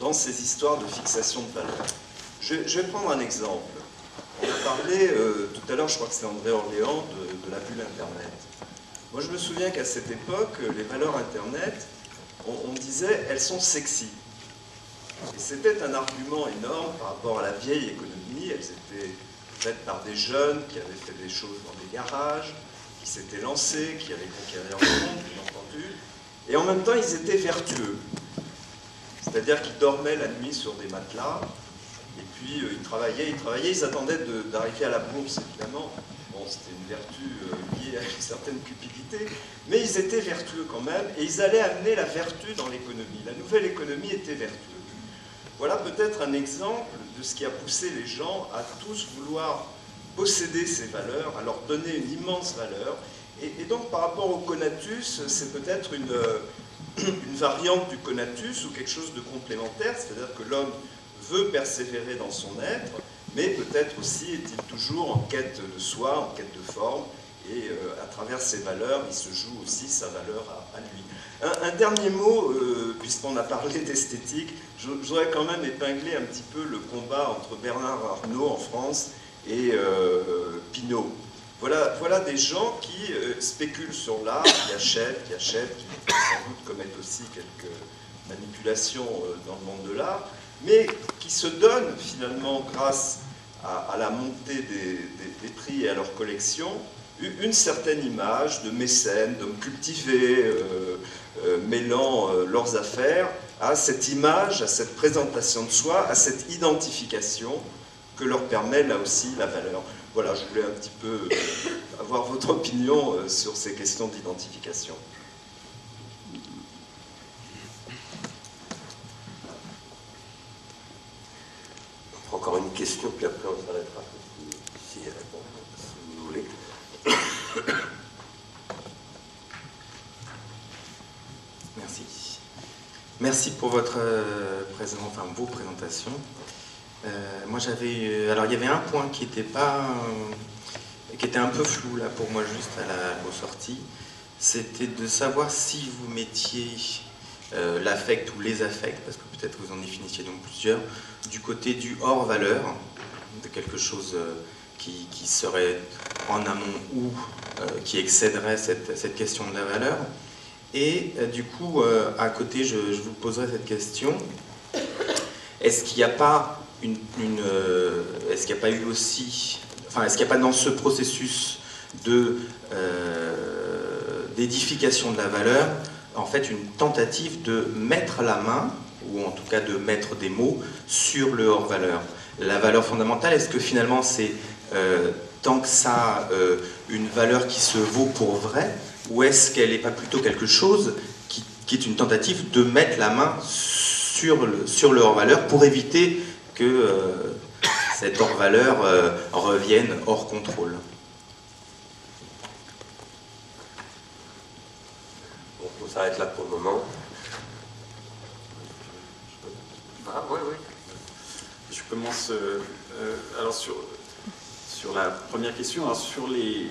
dans ces histoires de fixation de valeur je, vais prendre un exemple. On a parlé euh, tout à l'heure, je crois que c'est André Orléans, de, la bulle Internet. Moi, je me souviens qu'à cette époque, les valeurs Internet, on, disait elles sont sexy. Et c'était un argument énorme par rapport à la vieille économie. Elles étaient faites par des jeunes qui avaient fait des choses dans des garages, qui s'étaient lancés, qui allaient conquérir le monde, bien entendu. Et en même temps, ils étaient vertueux. C'est-à-dire qu'ils dormaient la nuit sur des matelas, et puis euh, ils travaillaient, ils travaillaient, ils attendaient d'arriver à la bourse, évidemment. Bon, c'était une vertu euh, liée à une certaine cupidité, mais ils étaient vertueux quand même, et ils allaient amener la vertu dans l'économie. La nouvelle économie était vertueuse. Voilà peut-être un exemple de ce qui a poussé les gens à tous vouloir posséder ces valeurs, à leur donner une immense valeur. Et, donc par rapport au conatus, c'est peut-être une, une variante du conatus ou quelque chose de complémentaire, c'est-à-dire que l'homme veut persévérer dans son être, mais peut-être aussi est-il toujours en quête de soi, en quête de forme, et euh, à travers ses valeurs, il se joue aussi sa valeur à, lui. Un, dernier mot, euh, puisqu'on a parlé d'esthétique, je, voudrais quand même épingler un petit peu le combat entre Bernard Arnault en France et euh, Pinault. Voilà, voilà des gens qui spéculent sur l'art, qui achètent, qui achètent, qui sans doute commettent aussi quelques manipulations dans le monde de l'art, mais qui se donnent finalement, grâce à, la montée des, prix et à leur collection, une certaine image de mécènes, d'hommes cultivés, euh, euh, mêlant euh, leurs affaires à cette image, à cette présentation de soi, à cette identification que leur permet là aussi la valeur. Voilà, je voulais un petit peu avoir votre opinion sur ces questions d'identification.
encore une question, puis après on s'arrêtera si, si vous voulez.
Merci. Merci pour votre euh, présent, enfin vos présentations. Euh, moi j'avais, alors il y avait un point qui était pas, euh, qui était un peu flou là pour moi juste à la, aux c'était de savoir si vous mettiez l'affect ou les affects, parce que peut-être vous en définissiez donc plusieurs, du côté du hors valeur, de quelque chose euh, qui, serait en amont ou euh, qui excéderait cette, question de la valeur. Et euh, du coup, à côté, je, vous poserai cette question. Est-ce qu'il n'y a pas une, est-ce qu'il n'y a pas eu aussi, enfin, est-ce qu'il n'y a pas dans ce processus de d'édification de la valeur, en fait, une tentative de mettre la main, ou en tout cas de mettre des mots, sur le hors-valeur? La valeur fondamentale, est-ce que finalement c'est tant que ça une valeur qui se vaut pour vrai, ou est-ce qu'elle n'est pas plutôt quelque chose qui, est une tentative de mettre la main sur le, sur le hors-valeur pour éviter que euh, cette hors-valeur euh, revienne hors contrôle
On s'arrête là pour le moment.
Ah, oui, oui. Je commence euh, alors sur, sur la première question, alors sur les.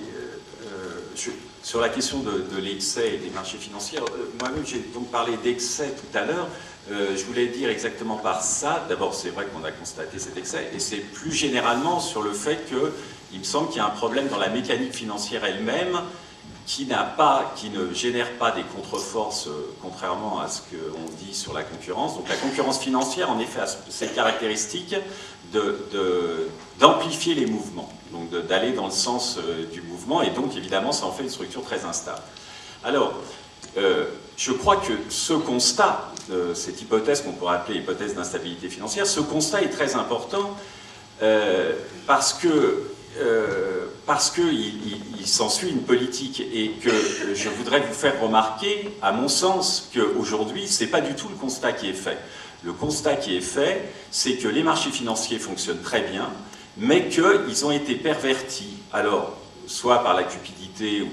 Sur la question de, l'excès et des marchés financiers, euh, moi-même j'ai donc parlé d'excès tout à l'heure. Euh, je voulais dire exactement par ça, d'abord c'est vrai qu'on a constaté cet excès, et c'est plus généralement sur le fait qu'il me semble qu'il y a un problème dans la mécanique financière elle-même qui, pas, qui ne génère pas des contre-forces, euh, contrairement à ce qu'on dit sur la concurrence. Donc la concurrence financière, en effet, a cette caractéristique d'amplifier les mouvements, donc d'aller dans le sens euh, du mouvement, et donc évidemment ça en fait une structure très instable. Alors, je crois que ce constat, cette hypothèse qu'on pourrait appeler hypothèse d'instabilité financière, ce constat est très important parce que parce qu'il il, s'ensuit une politique et que je voudrais vous faire remarquer, à mon sens, qu'aujourd'hui, ce n'est pas du tout le constat qui est fait. Le constat qui est fait, c'est que les marchés financiers fonctionnent très bien, mais qu'ils ont été pervertis, alors, soit par la cupidité ou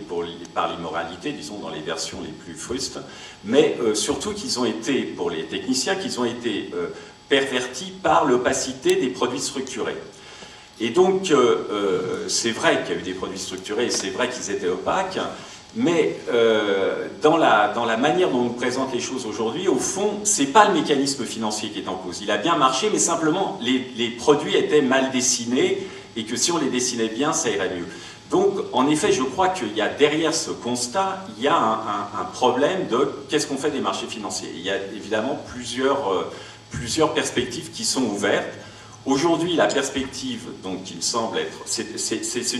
par l'immoralité, disons dans les versions les plus frustes, mais euh, surtout qu'ils ont été, pour les techniciens, qu'ils ont été euh, pervertis par l'opacité des produits structurés. Et donc, euh, c'est vrai qu'il y a eu des produits structurés, c'est vrai qu'ils étaient opaques, mais dans, la, manière dont on présente les choses aujourd'hui, au fond, ce n'est pas le mécanisme financier qui est en cause. Il a bien marché, mais simplement, les, les, produits étaient mal dessinés, et que si on les dessinait bien, ça irait mieux. Donc, en effet, je crois qu'il y a derrière ce constat, il y a un, problème de qu'est-ce qu'on fait des marchés financiers. Il y a évidemment plusieurs, plusieurs perspectives qui sont ouvertes. Aujourd'hui, la perspective, donc, qui me semble être.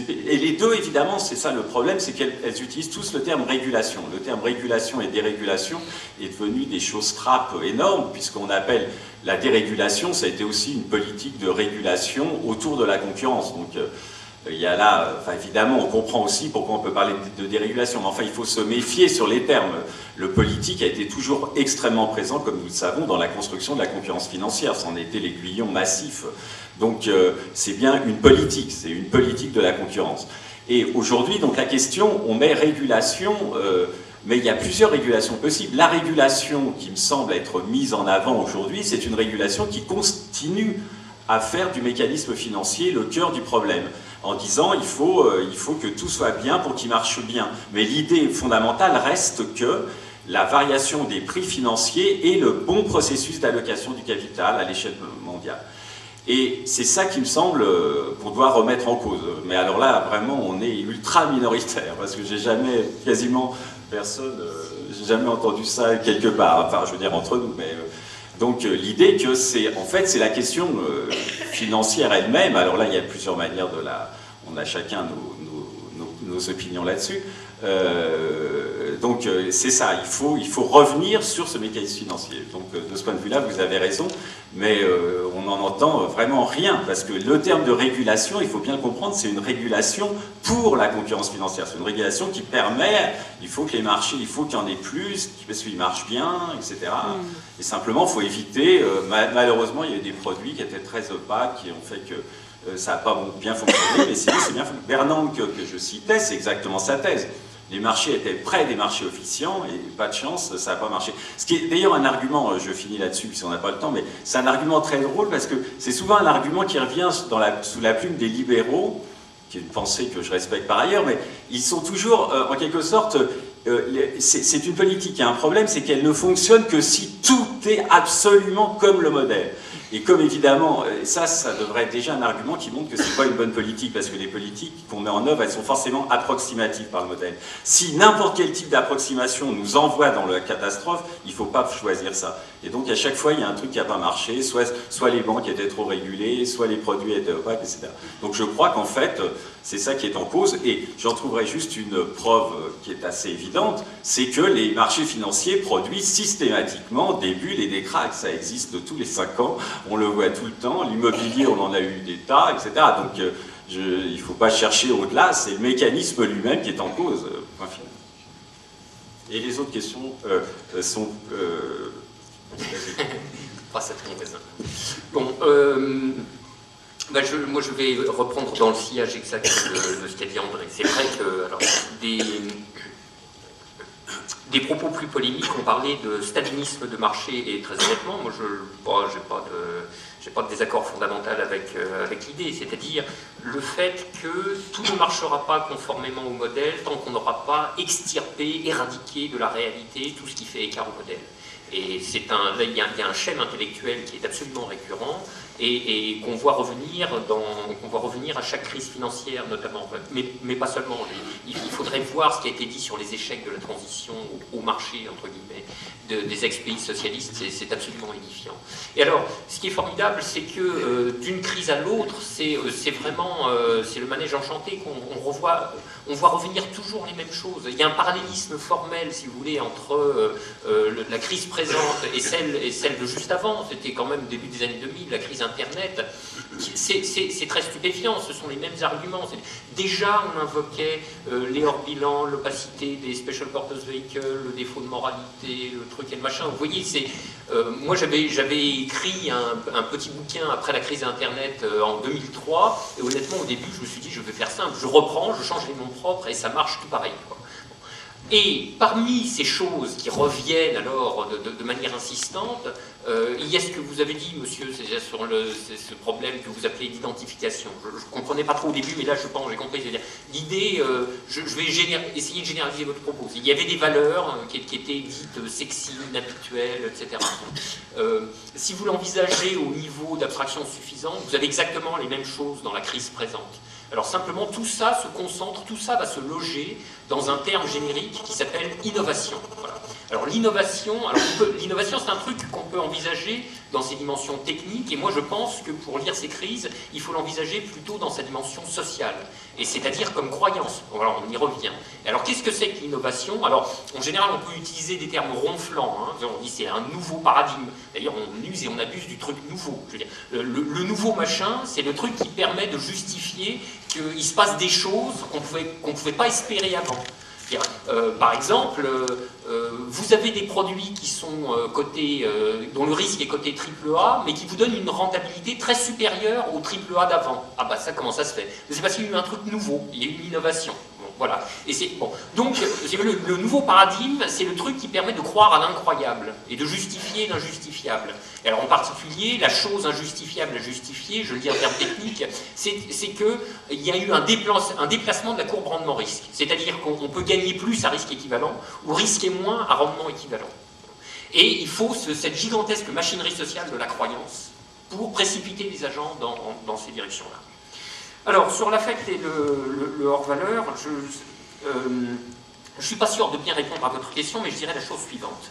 et les deux, évidemment, c'est ça le problème, c'est qu'elles utilisent tous le terme régulation. Le terme régulation et dérégulation est devenu des choses trappes énormes, puisqu'on appelle la dérégulation, ça a été aussi une politique de régulation autour de la concurrence. Donc, euh, il y a là, enfin, évidemment, on comprend aussi pourquoi on peut parler de dérégulation, mais enfin, il faut se méfier sur les termes. Le politique a été toujours extrêmement présent, comme nous le savons, dans la construction de la concurrence financière. C'en était l'aiguillon massif. Donc, euh, c'est bien une politique, c'est une politique de la concurrence. Et aujourd'hui, donc, la question, on met régulation, euh, mais il y a plusieurs régulations possibles. La régulation qui me semble être mise en avant aujourd'hui, c'est une régulation qui continue à faire du mécanisme financier le cœur du problème en disant il faut, euh, il faut que tout soit bien pour qu'il marche bien. Mais l'idée fondamentale reste que la variation des prix financiers est le bon processus d'allocation du capital à l'échelle mondiale. Et c'est ça qui me semble euh, qu'on doit remettre en cause. Mais alors là, vraiment, on est ultra minoritaire, parce que j'ai jamais, quasiment personne, euh, j'ai jamais entendu ça quelque part, enfin, je veux dire entre nous, mais donc euh, l'idée que c'est en fait c'est la question euh, financière elle-même. Alors là il y a plusieurs manières de la, on a chacun nos, opinions là-dessus. Euh, donc c'est ça, il faut, il faut revenir sur ce mécanisme financier. Donc de ce point de vue-là, vous avez raison mais euh, on n'en entend vraiment rien, parce que le terme de régulation, il faut bien le comprendre, c'est une régulation pour la concurrence financière. C'est une régulation qui permet, il faut que les marchés, il faut qu'il y en ait plus, parce qu'ils marchent bien, etc. Mm. Et simplement, il faut éviter, euh, malheureusement, il y a des produits qui étaient très opaques, qui ont fait que euh, ça n'a pas bien fonctionné, mais sinon, c'est bien fonctionné. Bernard que, que je citais, c'est exactement sa thèse les marchés étaient près des marchés officiants et pas de chance, ça n'a pas marché. Ce qui est d'ailleurs un argument, euh, je finis là-dessus si on n'a pas le temps, mais c'est un argument très drôle parce que c'est souvent un argument qui revient sous la plume des libéraux, qui est une pensée que je respecte par ailleurs, mais ils sont toujours euh, en quelque sorte. Euh, c'est une politique qui a un problème, c'est qu'elle ne fonctionne que si tout est absolument comme le modèle. Et comme évidemment, et ça, ça devrait être déjà un argument qui montre que c'est pas une bonne politique, parce que les politiques qu'on met en œuvre, elles sont forcément approximatives par le modèle. Si n'importe quel type d'approximation nous envoie dans la catastrophe, il faut pas choisir ça. Et donc à chaque fois, il y a un truc qui n'a pas marché, soit, soit les banques étaient trop régulées, soit les produits étaient opaques, etc. Donc je crois qu'en fait, c'est ça qui est en cause. Et j'en trouverai juste une preuve qui est assez évidente, c'est que les marchés financiers produisent systématiquement des bulles et des cracks. Ça existe tous les cinq ans, on le voit tout le temps. L'immobilier, on en a eu des tas, etc. Donc euh, il ne faut pas chercher au-delà, c'est le mécanisme lui-même qui est en cause. euh, point final. Et les autres questions euh, sont... euh,
voisin. Bon, euh, bah, je- moi je vais reprendre dans le sillage exact de, de ce qu'a dit André. C'est vrai que alors, des, des propos plus polémiques ont parlé de stalinisme de marché et très honnêtement, moi je n'ai pas de pas de désaccord fondamental avec, euh, avec l'idée, c'est-à-dire le fait que tout ne marchera pas conformément au modèle tant qu'on n'aura pas extirpé, éradiqué de la réalité tout ce qui fait écart au modèle. Et c'est un, il y, a, il y a un schème intellectuel qui est absolument récurrent et, qu'on voit revenir voit revenir à chaque crise financière notamment, mais, pas seulement. Il, faudrait voir ce qui a été dit sur les échecs de la transition au, marché entre guillemets de- des ex-pays socialistes, c'est, absolument édifiant. Et alors, ce qui est formidable, c'est que euh, d'une crise à l'autre, c'est, euh, vraiment euh, le manège enchanté qu'on on revoit, on voit revenir toujours les mêmes choses. Il y a un parallélisme formel, si vous voulez, entre euh, euh, la crise présente et celle, et celle de juste avant. C'était quand même début des années 2000, la crise Internet. C'est, très stupéfiant, ce sont les mêmes arguments. Déjà, on invoquait euh, les hors-bilans, l'opacité des special purpose vehicles, le défaut de moralité, le truc et le machin. Vous voyez, euh, moi j'avais, écrit un, petit bouquin après la crise Internet euh, en 2003, et honnêtement, au début, je me suis dit, je vais faire simple, je reprends, je change les noms propres, et ça marche tout pareil. Et parmi ces choses qui reviennent alors de manière insistante, euh, il y a ce que vous avez dit, monsieur, c'est sur ce problème que vous appelez d'identification. Je ne comprenais pas trop au début, mais là, je pense, j'ai compris. C'est-à-dire, L'idée, euh, je, vais essayer de généraliser votre propos. Il y avait des valeurs euh, qui, étaient dites sexy, inhabituelles, etc. Si vous l'envisagez au niveau d'abstraction suffisant, vous avez exactement les mêmes choses dans la crise présente. Alors simplement, tout ça se concentre, tout ça va se loger dans un terme générique qui s'appelle innovation. Voilà. Alors l'innovation, alors l'innovation c'est un truc qu'on peut envisager dans ses dimensions techniques, et moi je pense que pour lire ces crises, il faut l'envisager plutôt dans sa dimension sociale, et c'est-à-dire comme croyance. Voilà, on y revient. Alors qu'est-ce que c'est que l'innovation? Alors en général on peut utiliser des termes ronflants, hein. on dit c'est un nouveau paradigme. D'ailleurs on use et on abuse du truc nouveau. Le, nouveau machin, c'est le truc qui permet de justifier qu'il se passe des choses qu'on qu'on pouvait pas espérer avant. Euh, par exemple, euh, vous avez des produits qui sont euh, cotés, euh, dont le risque est coté triple A, mais qui vous donnent une rentabilité très supérieure au triple A d'avant. Ah bah ça, comment ça se fait? C'est parce qu'il y a eu un truc nouveau, il y a eu une innovation. Voilà. Et c'est bon. Donc, le, nouveau paradigme, c'est le truc qui permet de croire à l'incroyable et de justifier l'injustifiable. Alors, en particulier, la chose injustifiable à justifier, je le dis en termes techniques, c'est qu'il y a eu un, déplace- un déplacement de la courbe rendement-risque. C'est-à-dire qu'on on peut gagner plus à risque équivalent ou risquer moins à rendement équivalent. Et il faut ce- cette gigantesque machinerie sociale de la croyance pour précipiter les agents dans, dans ces directions-là. Alors, sur l'affect et le, le- le hors-valeur, je ne suis pas sûr de bien répondre à votre question, mais je dirais la chose suivante.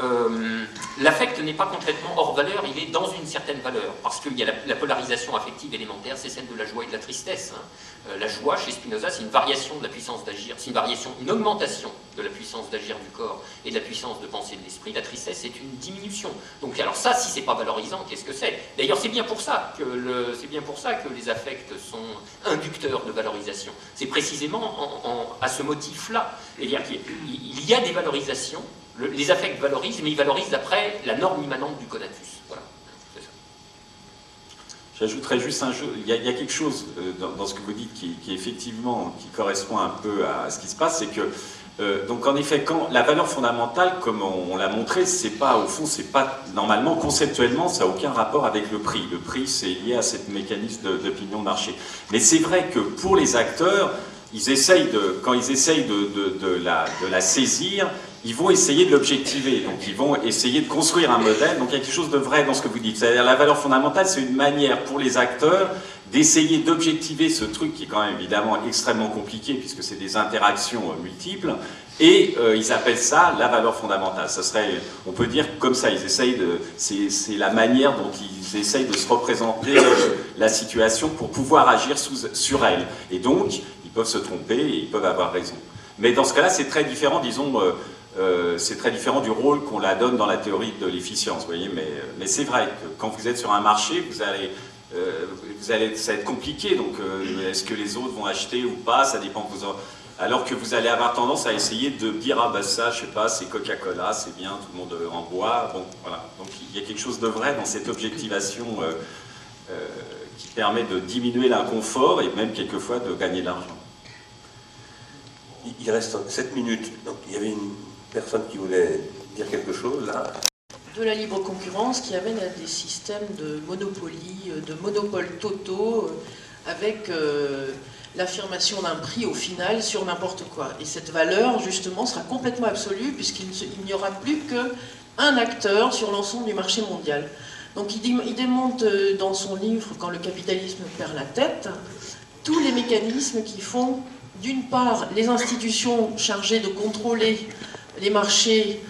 Euh, L'affect n'est pas complètement hors valeur, il est dans une certaine valeur, parce qu'il y a la, la polarisation affective élémentaire, c'est celle de la joie et de la tristesse. hein. Euh, la joie, chez Spinoza, c'est une variation de la puissance d'agir, c'est une variation, une augmentation de la puissance d'agir du corps et de la puissance de penser de l'esprit. La tristesse, c'est une diminution. Donc, alors ça, si c'est pas valorisant, qu'est-ce que c'est? D'ailleurs, c'est bien pour ça que c'est bien pour ça que les affects sont inducteurs de valorisation. C'est précisément en- en- à ce motif-là, c'est-à-dire qu'il il y a des valorisations. Le- les affects valorisent, mais ils valorisent d'après la norme immanente du conatus. Voilà.
J'ajouterais juste un jeu. Il y a, quelque chose euh, dans, ce que vous dites qui, effectivement qui correspond un peu à ce qui se passe, c'est que euh, donc en effet, la valeur fondamentale, comme on, l'a montré, c'est pas au fond, c'est pas normalement conceptuellement, ça n'a aucun rapport avec le prix. Le prix, c'est lié à cette mécanisme de, de marché. Mais c'est vrai que pour les acteurs, ils essayent de, quand ils essayent de la saisir, ils vont essayer de l'objectiver. Donc, ils vont essayer de construire un modèle. Donc, il y a quelque chose de vrai dans ce que vous dites. C'est-à-dire, la valeur fondamentale, c'est une manière pour les acteurs d'essayer d'objectiver ce truc qui est quand même évidemment extrêmement compliqué puisque c'est des interactions euh, multiples et euh, ils appellent ça la valeur fondamentale. Ça serait, on peut dire comme ça, ils essayent de, c'est la manière dont ils essayent de se représenter euh, la situation pour pouvoir agir sur elle. Et donc, ils peuvent se tromper et ils peuvent avoir raison. Mais dans ce cas-là, c'est très différent, disons, c'est très différent du rôle qu'on la donne dans la théorie de l'efficience, voyez. Mais, c'est vrai que quand vous êtes sur un marché, vous allez euh, vous allez, ça va être compliqué, donc euh, est-ce que les autres vont acheter ou pas, ça dépend. Alors que vous allez avoir tendance à essayer de dire, ah bah ça, je sais pas, c'est Coca-Cola, c'est bien, tout le monde en boit, bon, voilà. Donc il y a quelque chose de vrai dans cette objectivation euh, qui permet de diminuer l'inconfort et même quelquefois de gagner de l'argent.
Il reste 7 minutes, donc il y avait une personne qui voulait dire quelque chose là
de la libre concurrence qui amène à des systèmes de monopolie, de monopoles totaux, euh, avec euh, l'affirmation d'un prix au final sur n'importe quoi. Et cette valeur, justement, sera complètement absolue, puisqu'il n'y aura plus qu'un acteur sur l'ensemble du marché mondial. Donc il, démonte euh, dans son livre, Quand le capitalisme perd la tête, tous les mécanismes qui font, d'une part, les institutions chargées de contrôler les marchés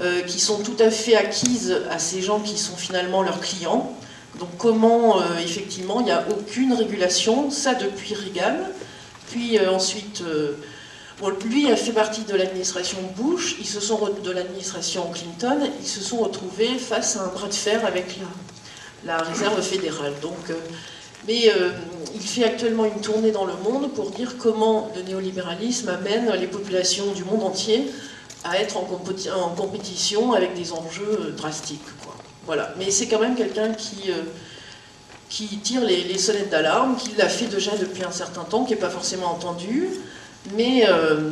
euh, qui sont tout à fait acquises à ces gens qui sont finalement leurs clients. Donc comment, euh, effectivement, il n'y a aucune régulation, ça depuis Reagan. Puis euh, ensuite, lui a fait partie de l'administration Bush, ils se sont de l'administration Clinton, ils se sont retrouvés face à un bras de fer avec la, la Réserve fédérale. Donc, mais il fait actuellement une tournée dans le monde pour dire comment le néolibéralisme amène les populations du monde entier à être en, compétition avec des enjeux euh, drastiques. Voilà. Mais c'est quand même quelqu'un qui, euh, tire les, sonnettes d'alarme, qui l'a fait déjà depuis un certain temps, qui n'est pas forcément entendu, mais euh,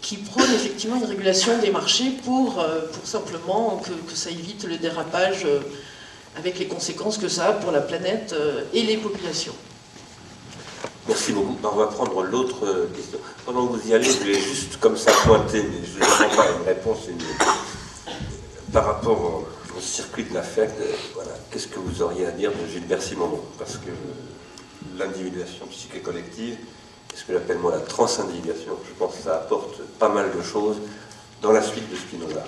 qui prône effectivement une régulation des marchés pour, pour simplement que, que, ça évite le dérapage avec les conséquences que ça a pour la planète et les populations.
Merci beaucoup. On va prendre l'autre euh, question. Pendant que vous y allez, je vais juste comme ça pointer, mais je ne pas une réponse par rapport au, circuit de l'affect. Euh, voilà. Qu'est-ce que vous auriez à dire de Gilbert Simon Parce que l'individuation psychique collective, ce que j'appelle moi la transindividuation, je pense que ça apporte pas mal de choses dans la suite de Spinoza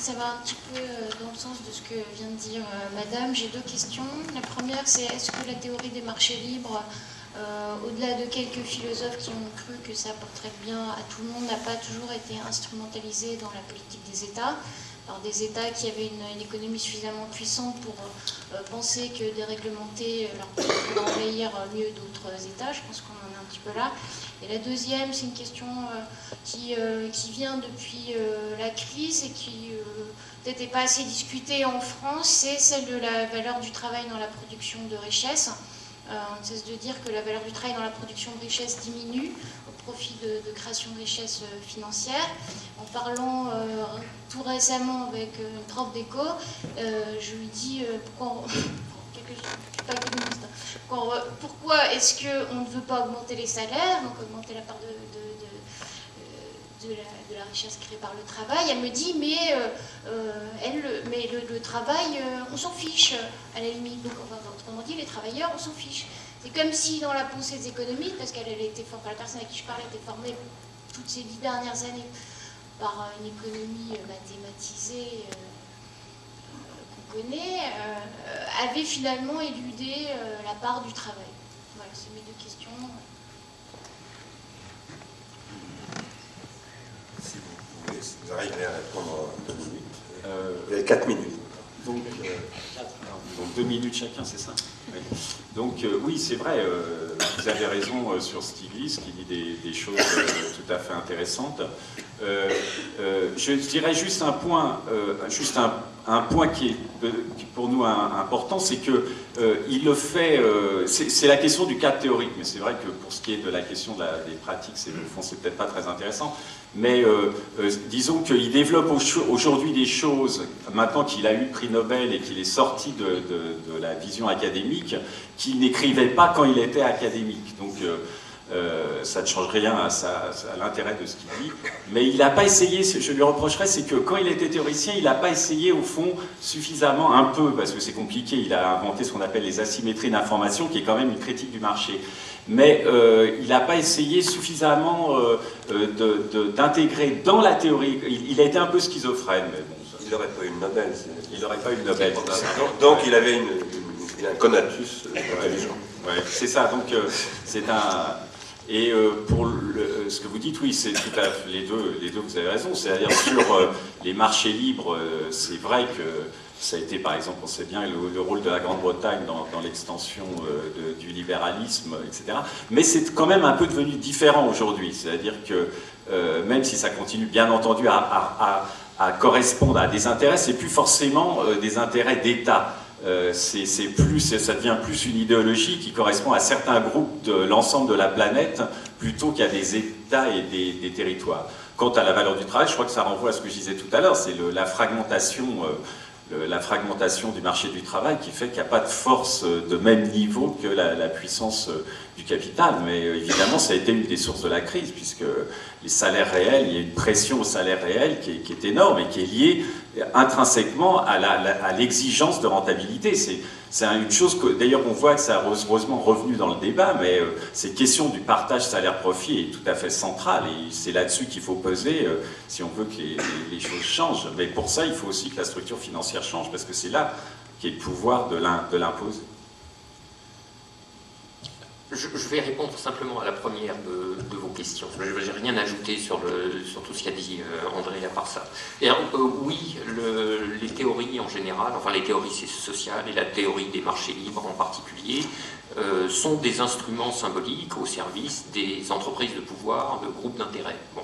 ça va un petit peu euh, dans le sens de ce que vient de dire euh, Madame. J'ai deux questions. La première, c'est est-ce que la théorie des marchés libres, euh, au-delà de quelques philosophes qui ont cru que ça apporterait bien à tout le monde, n'a pas toujours été instrumentalisée dans la politique des États alors des États qui avaient une, économie suffisamment puissante pour penser que déréglementer leur pour envahir mieux d'autres États, je pense qu'on en est un petit peu là. Et la deuxième, c'est une question qui, qui, vient depuis la crise et qui peut-être n'est pas assez discutée en France, c'est celle de la valeur du travail dans la production de richesse. on ne cesse de dire que la valeur du travail dans la production de richesse diminue au profit de, création de richesse financière. En parlant tout récemment avec une prof d'éco, je lui dis pourquoi, pas économiste, pourquoi est-ce qu'on ne veut pas augmenter les salaires, donc augmenter la part de, la, richesse créée par le travail Elle me dit, mais, euh, euh, elle, mais le, travail, euh, on s'en fiche, à la limite. Donc, autrement dit, les travailleurs, on s'en fiche. C'est comme si dans la pensée des économistes, parce qu'elle était formée, la personne à qui je parlais était formée toutes ces dix dernières années par une économie mathématisée connaît, euh, avait finalement éludé la part du travail Voilà, c'est mes deux questions.
Si vous, arrivez à répondre en deux minutes. Euh, vous avez quatre minutes.
Donc, donc, deux minutes chacun, c'est ça? Donc oui, c'est vrai, vous avez raison sur Stiglitz qui dit des, choses tout à fait intéressantes. je dirais juste un point, juste un, un point qui est pour nous important, c'est que euh, il le fait. Euh, c'est la question du cas théorique, mais c'est vrai que pour ce qui est de la question des pratiques, c'est fond, c'est peut-être pas très intéressant. Mais euh, disons qu'il développe aujourd'hui des choses, maintenant qu'il a eu le prix Nobel et qu'il est sorti de, de, la vision académique, qu'il n'écrivait pas quand il était académique. Donc euh, ça ne change rien à, l'intérêt de ce qu'il dit. Mais il n'a pas essayé, je lui reprocherais, c'est que quand il était théoricien, il n'a pas essayé au fond suffisamment, un peu, parce que c'est compliqué, il a inventé ce qu'on appelle les asymétries d'information, qui est quand même une critique du marché. Mais euh, il n'a pas essayé suffisamment euh, d'intégrer dans la théorie, il, a été un peu schizophrène. Mais bon,
il n'aurait pas eu le Nobel.
Il n'aurait pas eu le Nobel.
Donc, il avait une, un conatus intelligent.
Ouais, c'est ça, donc c'est un et euh, pour ce que vous dites, oui, c'est tout à fait les deux, les deux, vous avez raison. C'est-à-dire sur euh, les marchés libres, euh, c'est vrai que ça a été, par exemple, on sait bien le, rôle de la Grande-Bretagne dans, l'extension du libéralisme, etc. Mais c'est quand même un peu devenu différent aujourd'hui. C'est-à-dire que même si ça continue, bien entendu, à, à correspondre à des intérêts, c'est plus forcément des intérêts d'État. Euh, c'est plus, ça devient plus une idéologie qui correspond à certains groupes de l'ensemble de la planète plutôt qu'à des États et des, territoires. Quant à la valeur du travail, je crois que ça renvoie à ce que je disais tout à l'heure, c'est la fragmentation. Euh, la fragmentation du marché du travail qui fait qu'il n'y a pas de force de même niveau que la, puissance euh, capital. Mais évidemment, ça a été une des sources de la crise, puisque les salaires réels, il y a une pression au salaire réel qui est énorme et qui est liée intrinsèquement à l'exigence de rentabilité. C'est une chose que, d'ailleurs, on voit que ça a heureusement revenu dans le débat, mais euh, cette question du partage salaire-profit est tout à fait centrale et c'est là-dessus qu'il faut peser euh, si on veut que les, choses changent. Mais pour ça, il faut aussi que la structure financière change parce que c'est là qu'est le pouvoir de l'imposer.
Je, vais répondre simplement à la première de, vos questions. Je n'ai rien ajouté sur, le, sur tout ce qu'a dit euh, André à part ça. Et euh, oui, les théories en général, enfin les théories sociales et la théorie des marchés libres en particulier, euh, sont des instruments symboliques au service des entreprises de pouvoir, de groupes d'intérêt. Bon.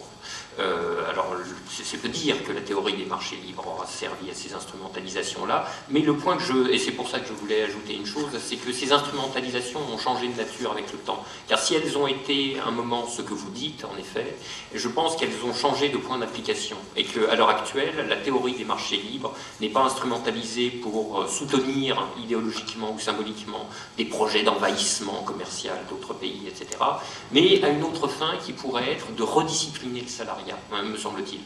Euh, alors, c'est peu dire que la théorie des marchés libres aura servi à ces instrumentalisations-là, mais le point que je, et c'est pour ça que je voulais ajouter une chose, c'est que ces instrumentalisations ont changé de nature avec le temps. Car si elles ont été un moment ce que vous dites, en effet, je pense qu'elles ont changé de point d'application, et qu'à l'heure actuelle, la théorie des marchés libres n'est pas instrumentalisée pour euh, soutenir idéologiquement ou symboliquement des projets d'envahissement commercial d'autres pays, etc., mais à une autre fin qui pourrait être de rediscipliner le salarié Hein, me semble-t-il.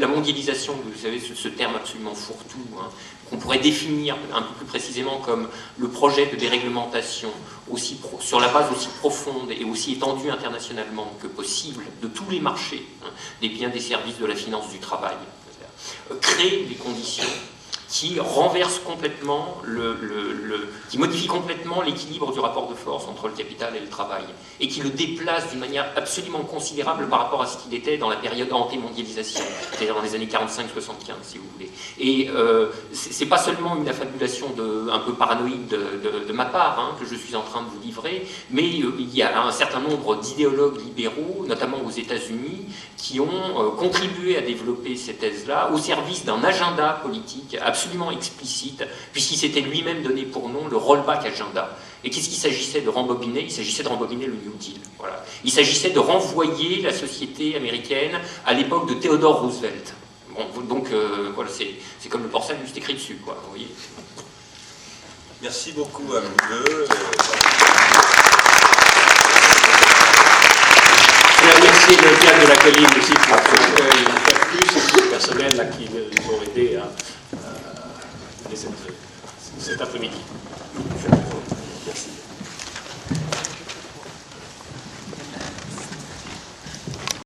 La, mondialisation, vous savez, ce, terme absolument fourre-tout, hein, qu'on pourrait définir un peu plus précisément comme le projet de déréglementation sur la base aussi profonde et aussi étendue internationalement que possible de tous les marchés, hein, des biens, des services, de la finance, du travail, euh, créer les conditions qui renverse complètement, le, qui modifie complètement l'équilibre du rapport de force entre le capital et le travail, et qui le déplace d'une manière absolument considérable par rapport à ce qu'il était dans la période anté-mondialisation, c'est-à-dire dans les années 45-75, si vous voulez. Et euh, c'est pas seulement une affabulation de, un peu paranoïde de, ma part hein, que je suis en train de vous livrer, mais euh, il y a un certain nombre d'idéologues libéraux, notamment aux États-Unis, qui ont euh, contribué à développer ces thèses-là au service d'un agenda politique absolument explicite, puisqu'il s'était lui-même donné pour nom le rollback agenda. Et qu'est-ce qu'il s'agissait de rembobiner? Il s'agissait de rembobiner le New Deal. Voilà. Il s'agissait de renvoyer la société américaine à l'époque de Theodore Roosevelt. Bon, donc euh, voilà, c'est comme le porcelain juste écrit dessus, quoi. Vous voyez
Merci beaucoup à vous deux.
Je remercier le Théâtre de la Colline aussi pour accueil plus, et le personnel là, qui nous ont aidés à, euh, cet, cet après-midi. Merci.